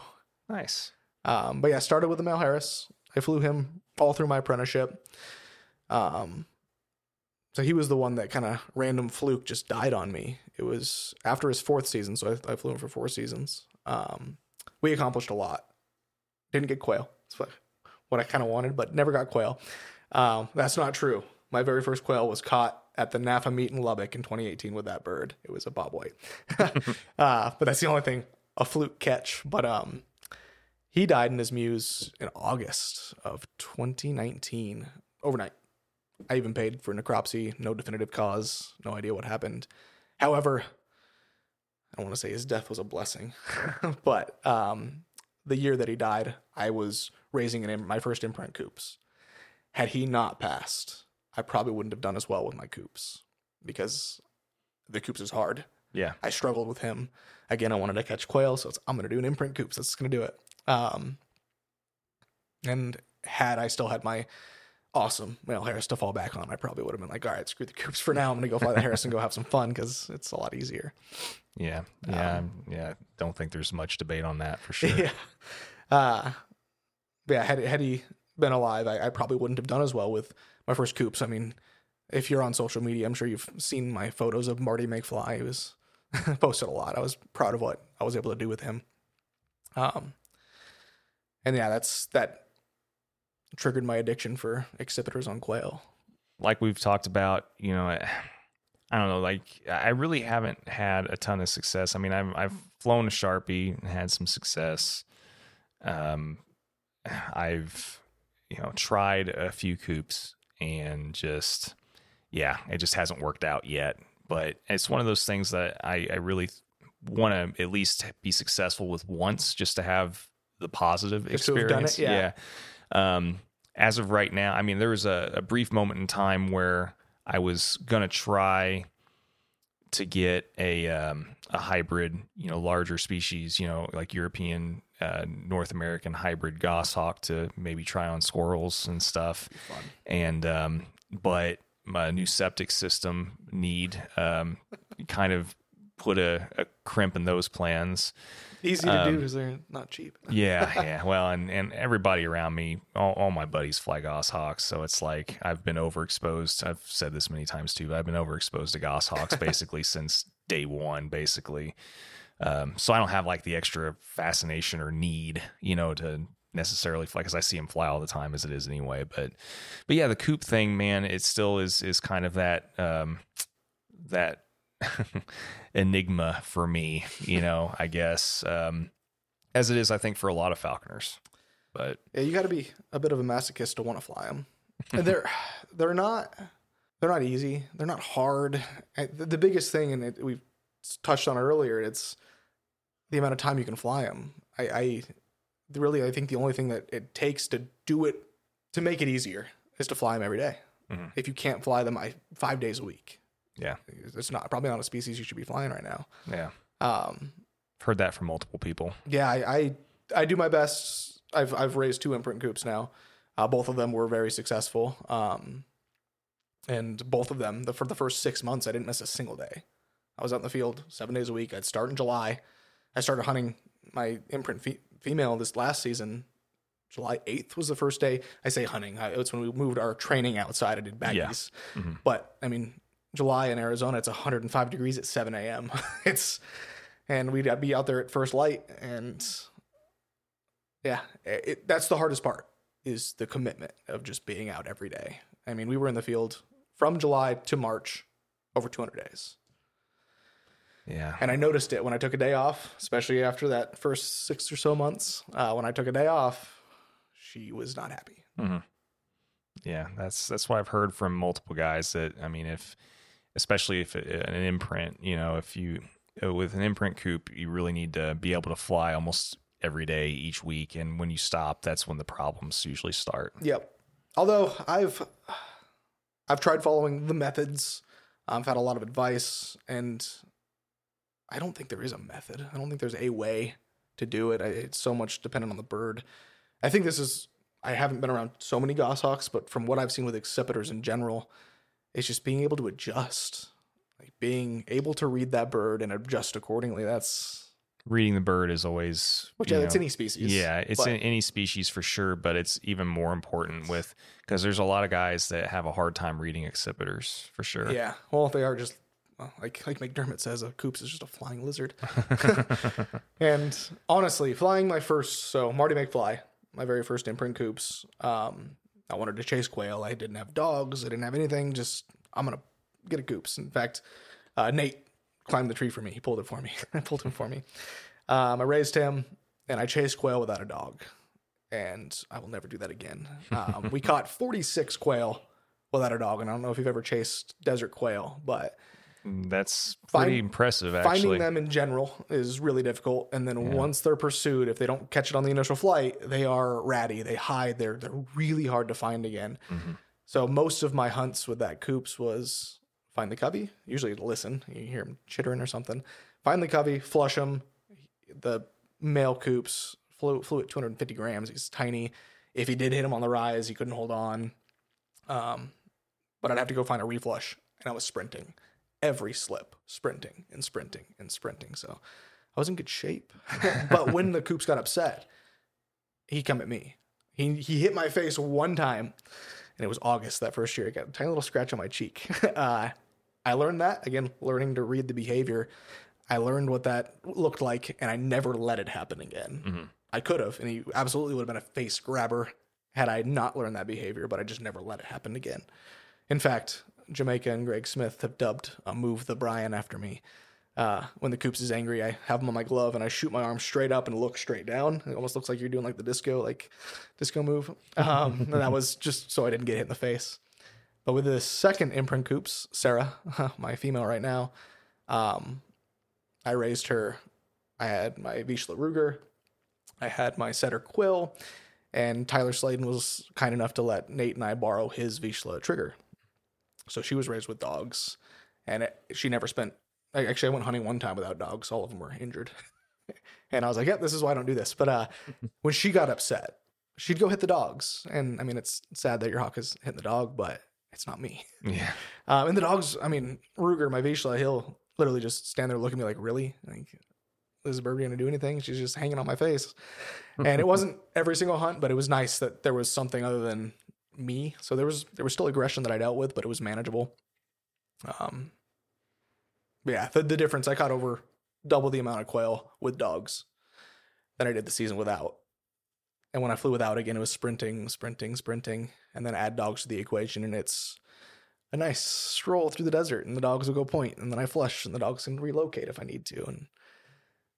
Nice. um, but yeah, started with the male Harris. I flew him all through my apprenticeship. Um, so he was the one that kind of random fluke just died on me. It was after his fourth season, so I, I flew him for four seasons. Um, we accomplished a lot. Didn't get quail. That's what, what I kind of wanted, but never got quail. Um, that's not true. My very first quail was caught at the NAFA meet in Lubbock in 2018 with that bird. It was a bob white. uh, but that's the only thing, a fluke catch. But um, he died in his mews in August of 2019, overnight. I even paid for necropsy, no definitive cause, no idea what happened. However, I don't want to say his death was a blessing, but um, the year that he died, I was raising an, my first imprint coops. Had he not passed, I probably wouldn't have done as well with my coops because the coops is hard. Yeah. I struggled with him. Again, I wanted to catch quail, so it's, I'm going to do an imprint coops. That's going to do it. Um, and had I still had my awesome male Harris to fall back on, I probably would have been like, all right, screw the coops for now. I'm going to go fly the Harris and go have some fun because it's a lot easier. Yeah. Yeah. I'm- yeah. Don't think there's much debate on that for sure. yeah. Uh, yeah, had, had he been alive, I, I probably wouldn't have done as well with my first coops. I mean, if you're on social media, I'm sure you've seen my photos of Marty McFly. He was posted a lot. I was proud of what I was able to do with him. Um, and yeah, that's that triggered my addiction for accipiters on quail. like we've talked about, you know, I don't know, like I really haven't had a ton of success. I mean, I've I've flown a Sharpie and had some success. Um I've you know, tried a few coops and just yeah, it just hasn't worked out yet. But it's one of those things that I, I really want to at least be successful with once just to have the positive Just to have done experience. it, yeah. yeah. Um, as of right now, I mean, there was a, a brief moment in time where I was gonna try to get a um, a hybrid, you know, larger species, you know, like European, uh, North American hybrid goshawk to maybe try on squirrels and stuff. And um, but my new septic system need um, kind of put a, a crimp in those plans. Easy to do Um, because they're not cheap. Yeah, yeah. Well, and and everybody around me, all, all my buddies fly goshawks, so it's like I've been overexposed. I've said this many times too. But I've been overexposed to goshawks basically since day one, basically. Um, so I don't have like the extra fascination or need, you know, to necessarily fly because I see them fly all the time as it is anyway. But but yeah, the coop thing, man, it still is is kind of that um, that enigma for me, you know. I guess. Um, as it is, I think, for a lot of falconers. But Yeah, you got to be a bit of a masochist to want to fly them. they're they're not they're not easy. They're not hard. The, biggest thing, and it, we've touched on it earlier, it's the amount of time you can fly them. I, I really I think the only thing that it takes to do it to make it easier is to fly them every day. Mhm. If you can't fly them I, five days a week, yeah, it's not probably not a species you should be flying right now. yeah, Um, I've heard that from multiple people. yeah, I, I I do my best. I've I've raised two imprint coops now. Uh, both of them were very successful. Um, and both of them, the, for the first six months, I didn't miss a single day. I was out in the field seven days a week. I'd start in July. I started hunting my imprint fe- female this last season. July 8th was the first day. I say hunting. I, it's when we moved our training outside. I did baggies. Mhm. But I mean, July in Arizona, it's 105 degrees at 7 a.m. it's, and we'd be out there at first light. And yeah, it, that's the hardest part is the commitment of just being out every day. I mean, we were in the field from July to March over 200 days. Yeah. And I noticed it when I took a day off, especially after that first six or so months. Uh, when I took a day off, she was not happy. Yeah, that's that's what I've heard from multiple guys that I mean, if especially if it, an imprint, you know, if you uh, with an imprint coop, you really need to be able to fly almost every day each week, and when you stop, that's when the problems usually start. Yep. Although I've I've tried following the methods. I've had a lot of advice, and I don't think there is a method. I don't think there's a way to do it. It's so much dependent on the bird. I think this is. I haven't been around so many goshawks, but from what I've seen with accipiters in general, it's just being able to adjust, like being able to read that bird and adjust accordingly. That's Reading the bird is always which you it's any species. Yeah, it's but- in any species for sure, but it's even more important with because there's a lot of guys that have a hard time reading accipiters for sure. Yeah. Well, they are just well, like like McDermott says, a coops is just a flying lizard. and honestly, flying my first so Marty McFly, my very first imprint coops. Um, I wanted to chase quail. I didn't have dogs. I didn't have anything. Just I'm gonna get a coops. In fact, uh, Nate climbed the tree for me. He pulled it for me. I pulled him for me. Um, I raised him, and I chased quail without a dog. And I will never do that again. Um, we caught 46 quail without a dog, and I don't know if you've ever chased desert quail, but That's pretty Find- impressive, Actually, finding them in general is really difficult. And then once they're pursued, if they don't catch it on the initial flight, they are ratty. They hide. They're they're really hard to find again. So most of my hunts with that coops was find the covey. Usually listen, you hear him chittering or something. Find the covey, flush them. The male coops flew flew at 250 grams. He's tiny. If he did hit him on the rise, he couldn't hold on. Um, but I'd have to go find a reflush, and I was sprinting every slip, sprinting and sprinting and sprinting. So I was in good shape. but when the coops got upset, he come at me. He he hit my face one time, and it was August that first year. I got a tiny little scratch on my cheek. uh, I learned that again, learning to read the behavior. I learned what that looked like, and I never let it happen again. I could have, and he absolutely would have been a face grabber had I not learned that behavior, but I just never let it happen again. In fact, Jamaica and Greg Smith have dubbed a move the Brian after me. Uh, when the Coops is angry, I have him on my glove and I shoot my arm straight up and look straight down. It almost looks like you're doing like the disco, like disco move. Um, and that was just so I didn't get hit in the face. But with the second imprint Coops, Sarah, my female right now, um, I raised her. I had my Vizsla Ruger, I had my setter Quill, and Tyler Sladen was kind enough to let Nate and I borrow his Vizsla trigger. So she was raised with dogs, and it, she never spent. I- Actually, I went hunting one time without dogs. All of them were injured, and I was like, "Yep, this is why I don't do this." But uh, when she got upset, she'd go hit the dogs, and I mean, it's sad that your hawk is hitting the dog, but it's not me. yeah. Um, and the dogs, I mean, Ruger, my Vizsla, he'll literally just stand there looking at me like, really? Like, is bird going to do anything? She's just hanging on my face. And it wasn't every single hunt, but it was nice that there was something other than me. So there was there was still aggression that I dealt with, but it was manageable. Um, yeah, the, the difference I caught over double the amount of quail with dogs than I did the season without. And when I flew without again, it was sprinting, sprinting, sprinting, and then add dogs to the equation, and it's a nice stroll through the desert, and the dogs will go point, and then I flush, and the dogs can relocate if I need to. And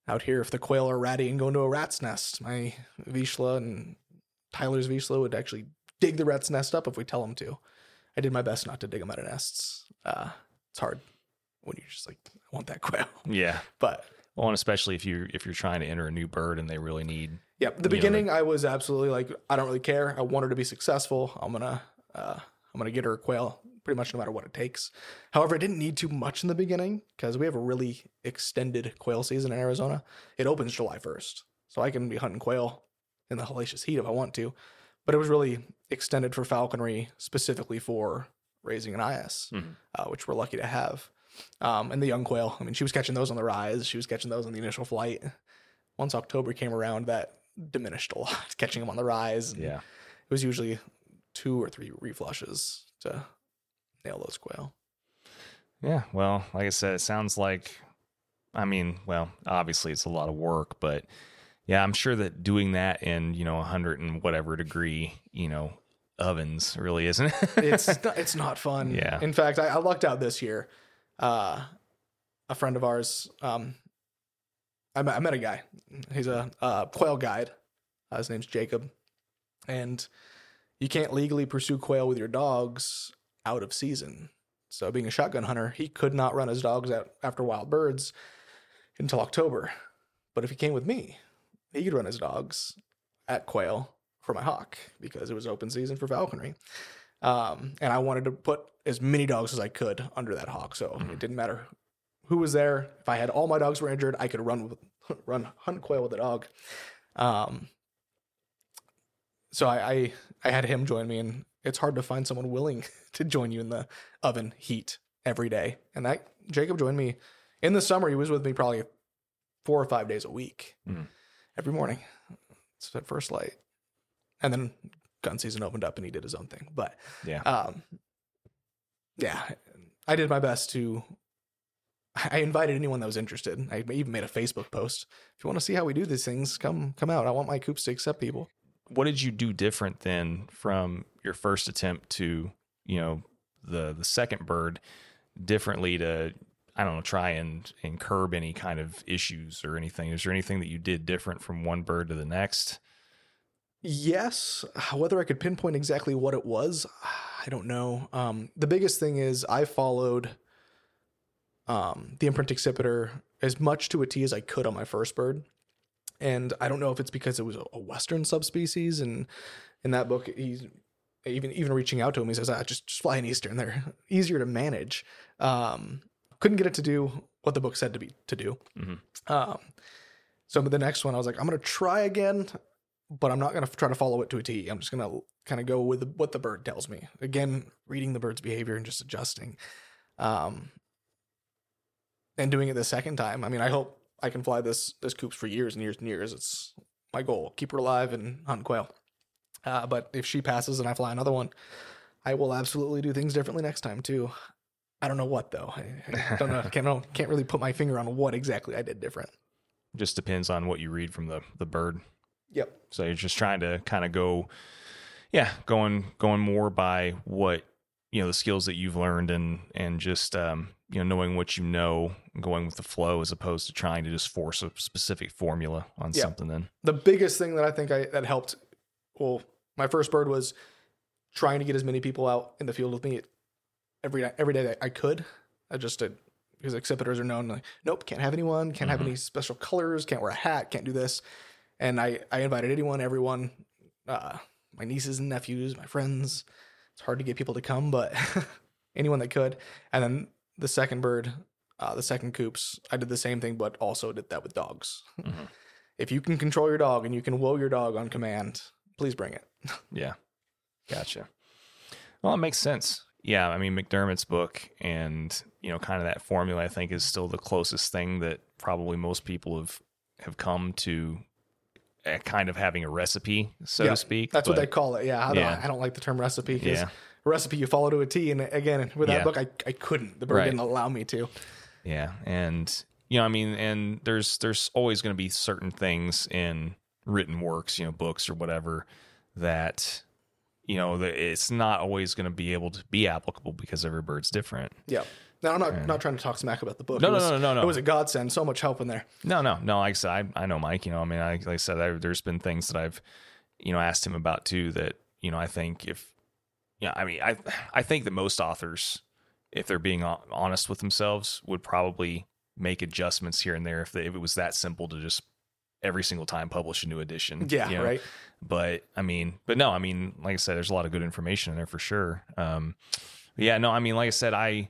out here, if the quail are ratty and go into a rat's nest, my Vizsla and Tyler's Vizsla would actually dig the rat's nest up if we tell them to. I did my best not to dig them out of nests. Uh, it's hard when you're just like, I want that quail. Yeah. But Well, and especially if you're if you're trying to enter a new bird and they really need yeah, the You know, beginning, I was absolutely like, I don't really care. I want her to be successful. I'm gonna, uh, I'm gonna get her a quail pretty much no matter what it takes. However, I didn't need too much in the beginning because we have a really extended quail season in Arizona. It opens July 1st, so I can be hunting quail in the hellacious heat if I want to. But it was really extended for falconry, specifically for raising an eyass, Mhm. uh, which we're lucky to have. Um, and the young quail, I mean, she was catching those on the rise. She was catching those on the initial flight. Once October came around, that diminished a lot, catching them on the rise. yeah. It was usually two or three reflushes to nail those quail. Yeah. Well, like I said, it sounds like I mean, well, obviously it's a lot of work, but yeah, I'm sure that doing that in, you know, a 100 and whatever degree, you know, ovens really isn't it? It's not, it's not fun. Yeah. In fact, I, I lucked out this year. Uh, a friend of ours. Um, I met, I met a guy. He's a, quail guide. Uh, his name's Jacob, and you can't legally pursue quail with your dogs out of season. So, being a shotgun hunter, he could not run his dogs out after wild birds until October. But if he came with me, he could run his dogs at quail for my hawk because it was open season for falconry. Um, and I wanted to put as many dogs as I could under that hawk. So Mhm. it didn't matter who was there. If I had all my dogs were injured, I could run with, run hunt quail with a dog. Um, so I, I I had him join me, and it's hard to find someone willing to join you in the oven heat every day. And that Jacob joined me in the summer. He was with me probably four or five days a week, Mhm. every morning. It's at first light, and then gun season opened up, and he did his own thing. But Yeah. um, yeah, I did my best to. I invited anyone that was interested. I even made a Facebook post. If you want to see how we do these things, come come out. I want my coops to accept people. what did you do different then from your first attempt to you know the the second bird differently to i don't know try and and curb any kind of issues or anything is there anything that you did different from one bird to the next Yes, whether I could pinpoint exactly what it was, I don't know. Um, the biggest thing is I followed um, the imprint accipiter as much to a T as I could on my first bird, and I don't know if it's because it was a, Western subspecies, and in that book he's even even reaching out to him, he says, ah, just just fly an Eastern. They're easier to manage. Um, couldn't get it to do what the book said to be to do. Mhm. Um, so the next one, I was like, I'm gonna try again but I'm not going to try to follow it to a T. I'm just going to kind of go with what the bird tells me. Again, reading the bird's behavior and just adjusting. Um, and doing it the second time. I mean, I hope I can fly this this coops for years and years and years. It's my goal. Keep her alive and hunt quail. Uh, but if she passes and I fly another one, I will absolutely do things differently next time too. I don't know what though. I, I don't know. Can't know, can't really put my finger on what exactly I did different. just depends on what you read from the the bird Yep. so you're just trying to kind of go yeah going going more by what you know the skills that you've learned and and just um you know knowing what you know going with the flow as opposed to trying to just force a specific formula on Yeah. something then the biggest thing that I think I that helped. Well, my first bird was trying to get as many people out in the field with me every every day that I could. I just did because accipiters are known like, nope, can't have anyone, can't have Mhm. any special colors, can't wear a hat, can't do this. And I I invited anyone, everyone, uh, my nieces and nephews, my friends. It's hard to get people to come, but anyone that could. And then the second bird, uh, the second coops, I did the same thing, but also did that with dogs. Mhm. If you can control your dog and you can will your dog on command, please bring it. Yeah. Gotcha. Well, it makes sense. Yeah. I mean, McDermott's book and, you know, kind of that formula, I think, is still the closest thing that probably most people have, have come to kind of having a recipe, so Yeah, to speak. That's what they call it. Yeah, I don't, Yeah. I don't like the term recipe because Yeah. recipe you follow to a T. And again, with that book, I, I couldn't. The bird Right. didn't allow me to. Yeah, and you know, I mean, and there's there's always going to be certain things in written works, you know, books or whatever that you know it's not always going to be able to be applicable because every bird's different. Yeah. Now, I'm not not trying to talk smack about the book. No, it no, was, no, no, no. It was a godsend. So much help in there. No, no, no. Like I said, I, I know Mike. You know, I mean, I, like I said, I, there's been things that I've, you know, asked him about too. That you know, I think if, yeah, I mean, I, I think that most authors, if they're being honest with themselves, would probably make adjustments here and there if they, if it was that simple to just every single time publish a new edition. Yeah, you know? right. But I mean, but no, I mean, like I said, there's a lot of good information in there for sure. Um, yeah, no, I mean, like I said, I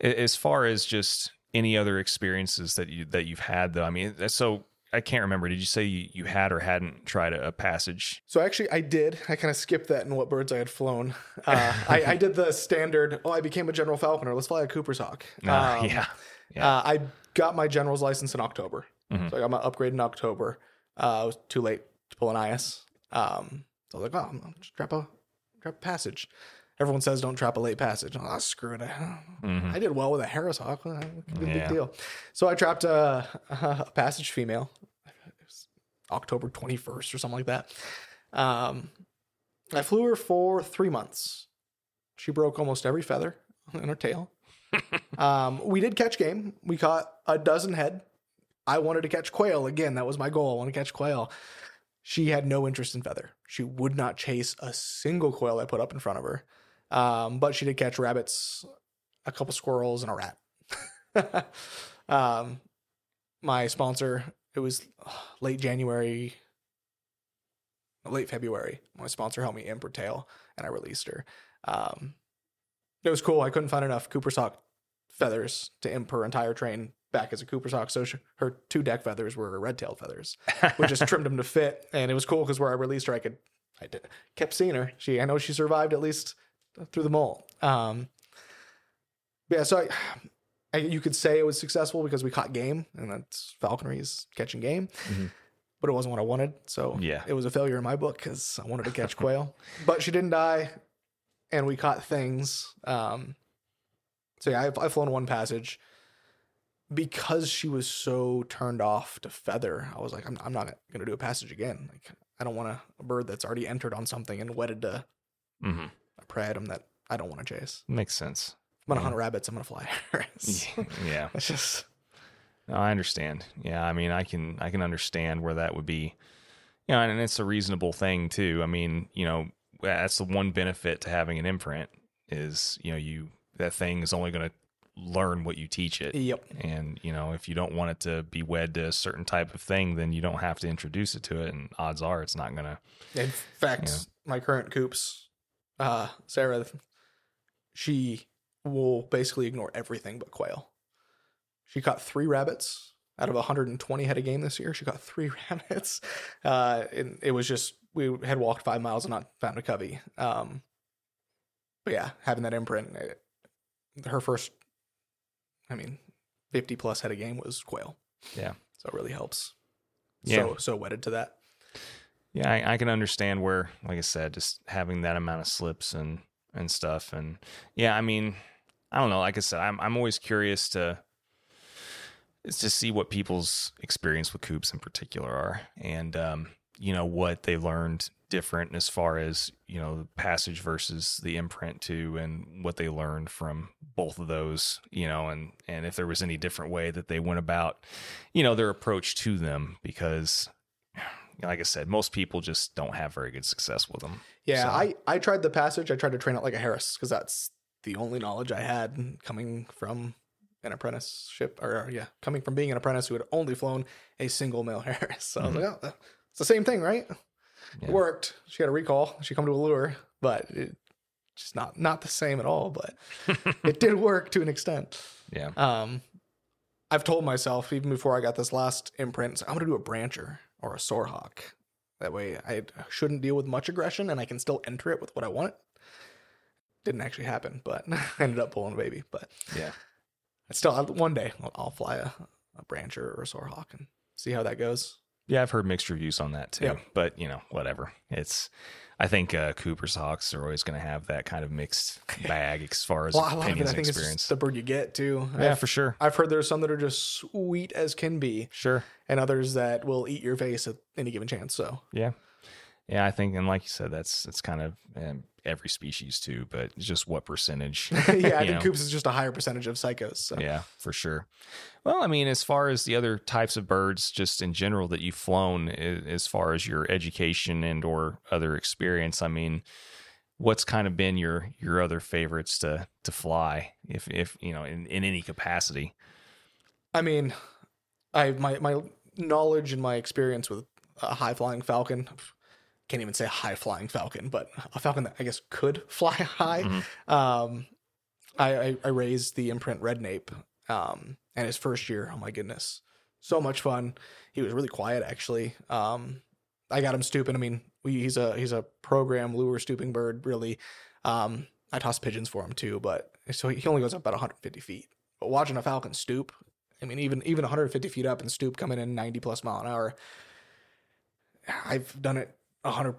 as far as just any other experiences that you that you've had though, I mean, so I can't remember. Did you say you, you had or hadn't tried a, a passage? So actually, I did. I kind of skipped that in what birds I had flown. Uh, I, I did the standard. Oh, I became a general falconer. Let's fly a Cooper's hawk. Ah, Um, yeah, yeah. Uh, I got my general's license in October. Mhm. So I got my upgrade in October. Uh, it was too late to pull an eyass. Um, so I was like, oh, I'll just trap a trap a passage. Everyone says don't trap a late passage. Oh, screw it. Mhm. I did well with a Harris Hawk. Big, Yeah. big deal. So I trapped a, a passage female. It was October 21st or something like that. Um, I flew her for three months. She broke almost every feather in her tail. um, we did catch game. We caught a dozen head. I wanted to catch quail again. That was my goal. I want to catch quail. She had no interest in feather. She would not chase a single quail I put up in front of her. Um, but she did catch rabbits, a couple squirrels, and a rat. um, my sponsor, it was late January, late February. My sponsor helped me imp her tail, and I released her. Um, it was cool. I couldn't find enough Cooper's hawk feathers to imp her entire train back as a Cooper's hawk. So she, her two deck feathers were red tail feathers. which just trimmed them to fit, and it was cool because where I released her, I could, I did, kept seeing her. She, I know she survived at least through the molt. Um, yeah, so I, I, you could say it was successful because we caught game, and that's falconry's catching game. Mhm. But it wasn't what I wanted, so Yeah. it was a failure in my book because I wanted to catch quail. But she didn't die, and we caught things. Um, so yeah, I've, I've flown one passage because she was so turned off to feather. I was like, I'm, I'm not gonna do a passage again. Like, I don't want a, a bird that's already entered on something and wedded to hmm a prey item that I don't want to chase. Makes sense. I'm gonna Yeah. hunt rabbits. I'm gonna fly yeah. It's just No, I understand. Yeah, I mean, I can I can understand where that would be. You know, and it's a reasonable thing too. I mean, you know, that's the one benefit to having an imprint is, you know, you that thing is only going to learn what you teach it. yep. And, you know, if you don't want it to be wed to a certain type of thing, then you don't have to introduce it to it and odds are it's not going to In fact, Yeah. my current coops, uh, Sarah, she will basically ignore everything but quail. She caught three rabbits out of 120 head of game this year. She caught three rabbits. Uh, and it was just we had walked five miles and not found a covey. Um, but yeah, having that imprint, it, her first, I mean, 50 plus head of game was quail. Yeah. so it really helps. Yeah. So so wedded to that. Yeah, I, I can understand where, like I said, just having that amount of slips and and stuff, and yeah, I mean, I don't know. Like I said, I'm I'm always curious to to see what people's experience with coops in particular are, and um, you know what they learned different as far as you know the passage versus the imprint too, and what they learned from both of those, you know, and and if there was any different way that they went about, you know, their approach to them, because like I said, most people just don't have very good success with them. Yeah, So- I I tried the passage. I tried to train it like a Harris because that's the only knowledge I had coming from an apprenticeship, or yeah, coming from being an apprentice who had only flown a single male Harris. So I was like, oh, it's the same thing, right? Yeah. It worked. She had a recall. She come to a lure, but it just not not the same at all. But it did work to an extent. Yeah. Um, I've told myself even before I got this last imprint, I'm gonna do a brancher or a soarhawk. That way, I shouldn't deal with much aggression, and I can still enter it with what I want. Didn't actually happen, but I ended up pulling a baby. But Yeah. I still one day I'll, I'll fly a, a brancher or a soarhawk and see how that goes. Yeah, I've heard mixed reviews on that too. Yep. But you know, whatever. It's I think uh, Cooper's Hawks are always going to have that kind of mixed bag as far as Well, a lot it, opinions I think, experience. just the bird you get too. yeah, I've, for sure. I've heard there's some that are just sweet as can be, Sure. and others that will eat your face at any given chance. So Yeah. Yeah, I think, and like you said, that's it's kind of um, every species too, but just what percentage. yeah, I think know? Coops is just a higher percentage of psychos. So. Yeah, for sure. Well, I mean, as far as the other types of birds, just in general that you've flown, as far as your education and or other experience, I mean, what's kind of been your your other favorites to to fly, if if you know, in in any capacity? I mean, I my my knowledge and my experience with a high flying falcon. Can't even say high flying falcon, but a falcon that I guess could fly high. Mhm. Um, I, I I raised the imprint red nape. Um, and his first year, oh my goodness, so much fun. He was really quiet actually. Um, I got him stooping. I mean, we, he's a he's a program lure stooping bird. Really, um, I toss pigeons for him too, but so he only goes up about 150 feet. But watching a falcon stoop, I mean, even even 150 feet up and stoop coming in 90 plus mile an hour. I've done it 100,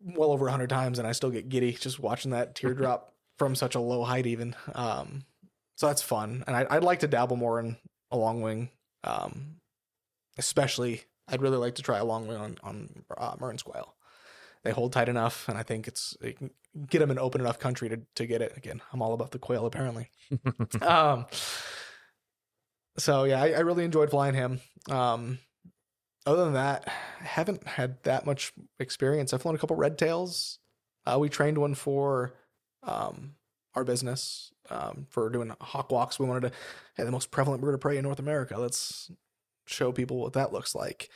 well over a 100 times, and I still get giddy just watching that teardrop from such a low height. Even um, so, that's fun, and I, I'd like to dabble more in a long wing. Um, especially, I'd really like to try a long wing on on uh, quail. they hold tight enough, and I think it's it can get them in open enough country to to get it. Again, I'm all about the quail apparently. um, so yeah, I, I really enjoyed flying him. Um, other than that, I haven't had that much experience. I've flown a couple red tails. Uh, we trained one for um, our business um, for doing hawk walks. We wanted to have the most prevalent bird of prey in North America. Let's show people what that looks like.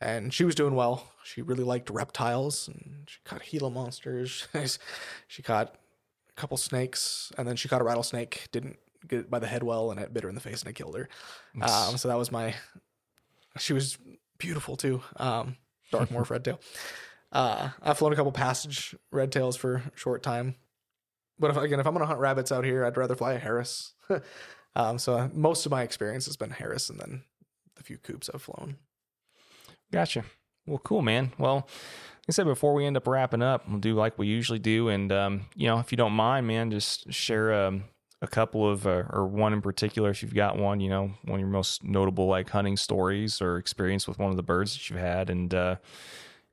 And she was doing well. She really liked reptiles and she caught Gila monsters. she caught a couple snakes and then she caught a rattlesnake. Didn't get it by the head well and it bit her in the face and it killed her. Um, so that was my. She was beautiful too. Um, dark morph red tail. Uh, I've flown a couple passage red tails for a short time, but if again, if I'm gonna hunt rabbits out here, I'd rather fly a Harris. um, so most of my experience has been Harris, and then the few coops I've flown. Gotcha. Well, cool, man. Well, like I said before we end up wrapping up, we'll do like we usually do, and um, you know, if you don't mind, man, just share um, a couple of uh, or one in particular, if you've got one, you know, one of your most notable like hunting stories or experience with one of the birds that you've had, and uh,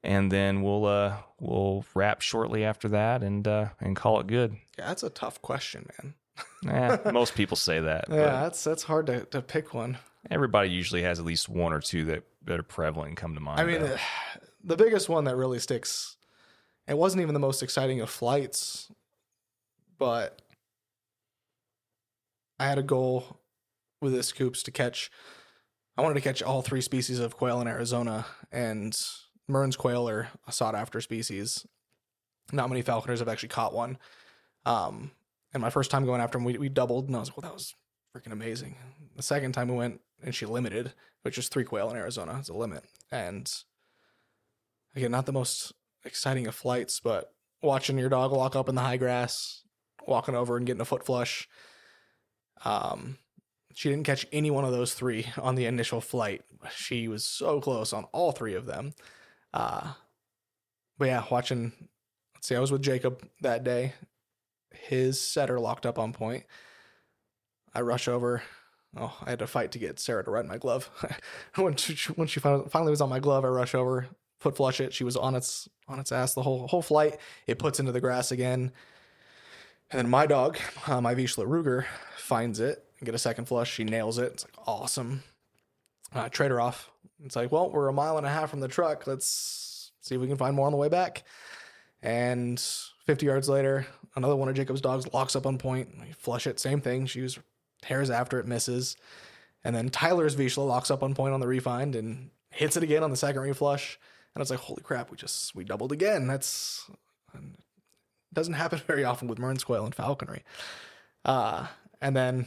and then we'll uh, we'll wrap shortly after that, and uh, and call it good. Yeah, that's a tough question, man. eh, most people say that. Yeah, that's that's hard to, to pick one. Everybody usually has at least one or two that, that are prevalent and come to mind. I mean, the biggest one that really sticks. It wasn't even the most exciting of flights, but I had a goal with this coops to catch. I wanted to catch all three species of quail in Arizona, and Mearns quail are a sought after species. Not many falconers have actually caught one. Um, and my first time going after them, we, we doubled, and I was like, well, that was freaking amazing. The second time we went, and she limited, which is three quail in Arizona, it's a limit. And again, not the most exciting of flights, but watching your dog walk up in the high grass, walking over and getting a foot flush. Um, she didn't catch any one of those three on the initial flight. She was so close on all three of them. Uh, but yeah, watching. Let's see, I was with Jacob that day. His setter locked up on point. I rush over. Oh, I had to fight to get Sarah to ride my glove. when she, when she finally was on my glove, I rush over, foot flush it. She was on its on its ass the whole whole flight. It puts into the grass again, and then my dog, uh, my Vizsla Ruger, finds it and get a second flush. She nails it. It's like awesome. Uh, trade her off. It's like, well, we're a mile and a half from the truck. Let's see if we can find more on the way back. And 50 yards later, another one of Jacob's dogs locks up on point. We flush it. Same thing. She tears after it, misses. And then Tyler's Vizsla locks up on point on the refind and hits it again on the second reflush. And it's like, holy crap, we just we doubled again. That's doesn't happen very often with quail and falconry. Uh, and then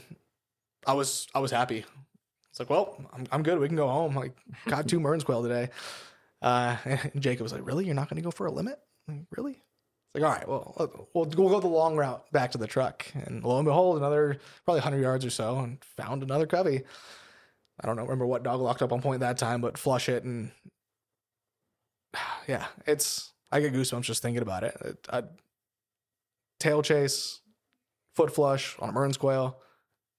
I was I was happy. It's like, well, I'm I'm good. We can go home. Like, got two quail today. Uh, and Jacob was like, really? You're not going to go for a limit? Like, really? It's like, all right, well, we'll we'll go the long route back to the truck. And lo and behold, another probably 100 yards or so, and found another covey. I don't know, remember what dog locked up on point that time, but flush it and yeah, it's I get goosebumps just thinking about it. it I, tail chase, foot flush on a Mearns quail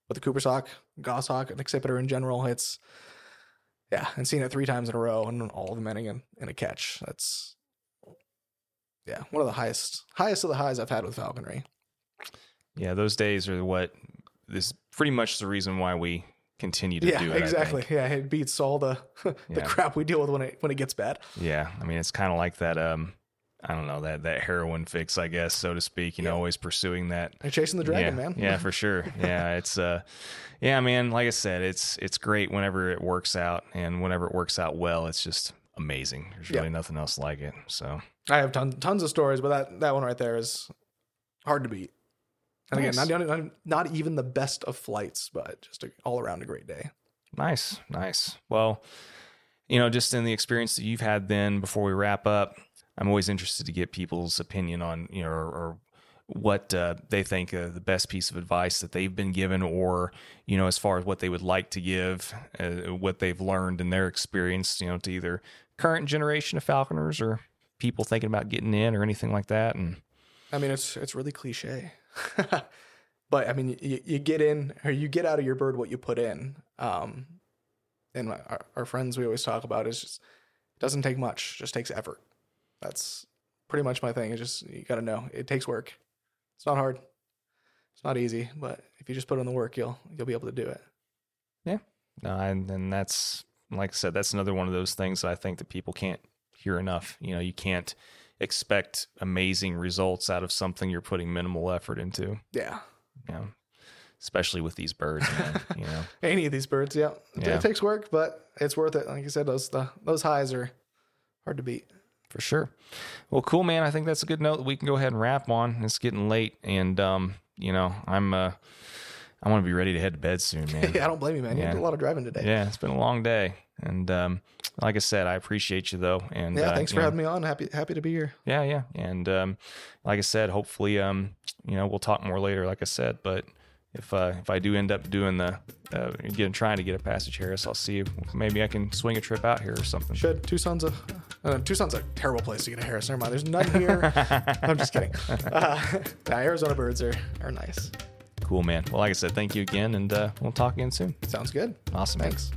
with the Cooper's hawk, goshawk, an accipiter in general. hits. yeah, and seeing it three times in a row and all of them ending in, in a catch. That's yeah, one of the highest highest of the highs I've had with falconry. Yeah, those days are what this pretty much the reason why we continue to yeah, do it. exactly. Yeah, it beats all the the Yeah. crap we deal with when it when it gets bad. Yeah, I mean it's kind of like that. Um, I don't know that that heroin fix, I guess, so to speak. You know, always pursuing that. You're chasing the dragon, yeah, man. Yeah, for sure. Yeah, it's uh, yeah, man. Like I said, it's it's great whenever it works out, and whenever it works out well, it's just amazing. There's Yeah. really nothing else like it. So I have tons tons of stories, but that that one right there is hard to beat. And Nice. again, not, not not even the best of flights, but just a, all around a great day. Nice, nice. Well, you know, just in the experience that you've had then before we wrap up, I'm always interested to get people's opinion on, you know, or, or what uh, they think uh, the best piece of advice that they've been given, or, you know, as far as what they would like to give, uh, what they've learned in their experience, you know, to either current generation of falconers or people thinking about getting in or anything like that. And I mean, it's it's really cliche, but I mean, you, you get in or you get out of your bird what you put in. Um, and our, our friends we always talk about is just doesn't take much, just takes effort. That's pretty much my thing. It's just you got to know it takes work. It's not hard. It's not easy, but if you just put in the work, you'll you'll be able to do it. Yeah. No, and, and that's like I said, that's another one of those things that I think that people can't hear enough. You know, you can't expect amazing results out of something you're putting minimal effort into. Yeah. You know, especially with these birds, man. You know, Any of these birds, yeah. It- Yeah. It takes work, but it's worth it. Like you said, those the, those highs are hard to beat. For sure. Well, cool, man. I think that's a good note that we can go ahead and wrap on. It's getting late, and um, you know, I'm uh, I want to be ready to head to bed soon, man. Yeah, I don't blame you, man. You Yeah. did a lot of driving today. Yeah, it's been a long day, and um, like I said, I appreciate you though. And Yeah, uh, thanks you for know, having me on. Happy happy to be here. Yeah, yeah, and um, like I said, hopefully, um, you know, we'll talk more later. Like I said, but if uh, if I do end up doing the uh, getting trying to get a passage Harris, I'll see if maybe I can swing a trip out here or something. Should Tucson's a uh, Tucson's a terrible place to get a Harris. Never mind. There's none here. I'm just kidding. Uh, nah, Arizona birds are are nice. Cool, man. Well, like I said, thank you again, and uh, we'll talk again soon. Sounds good. Awesome. man. Thanks.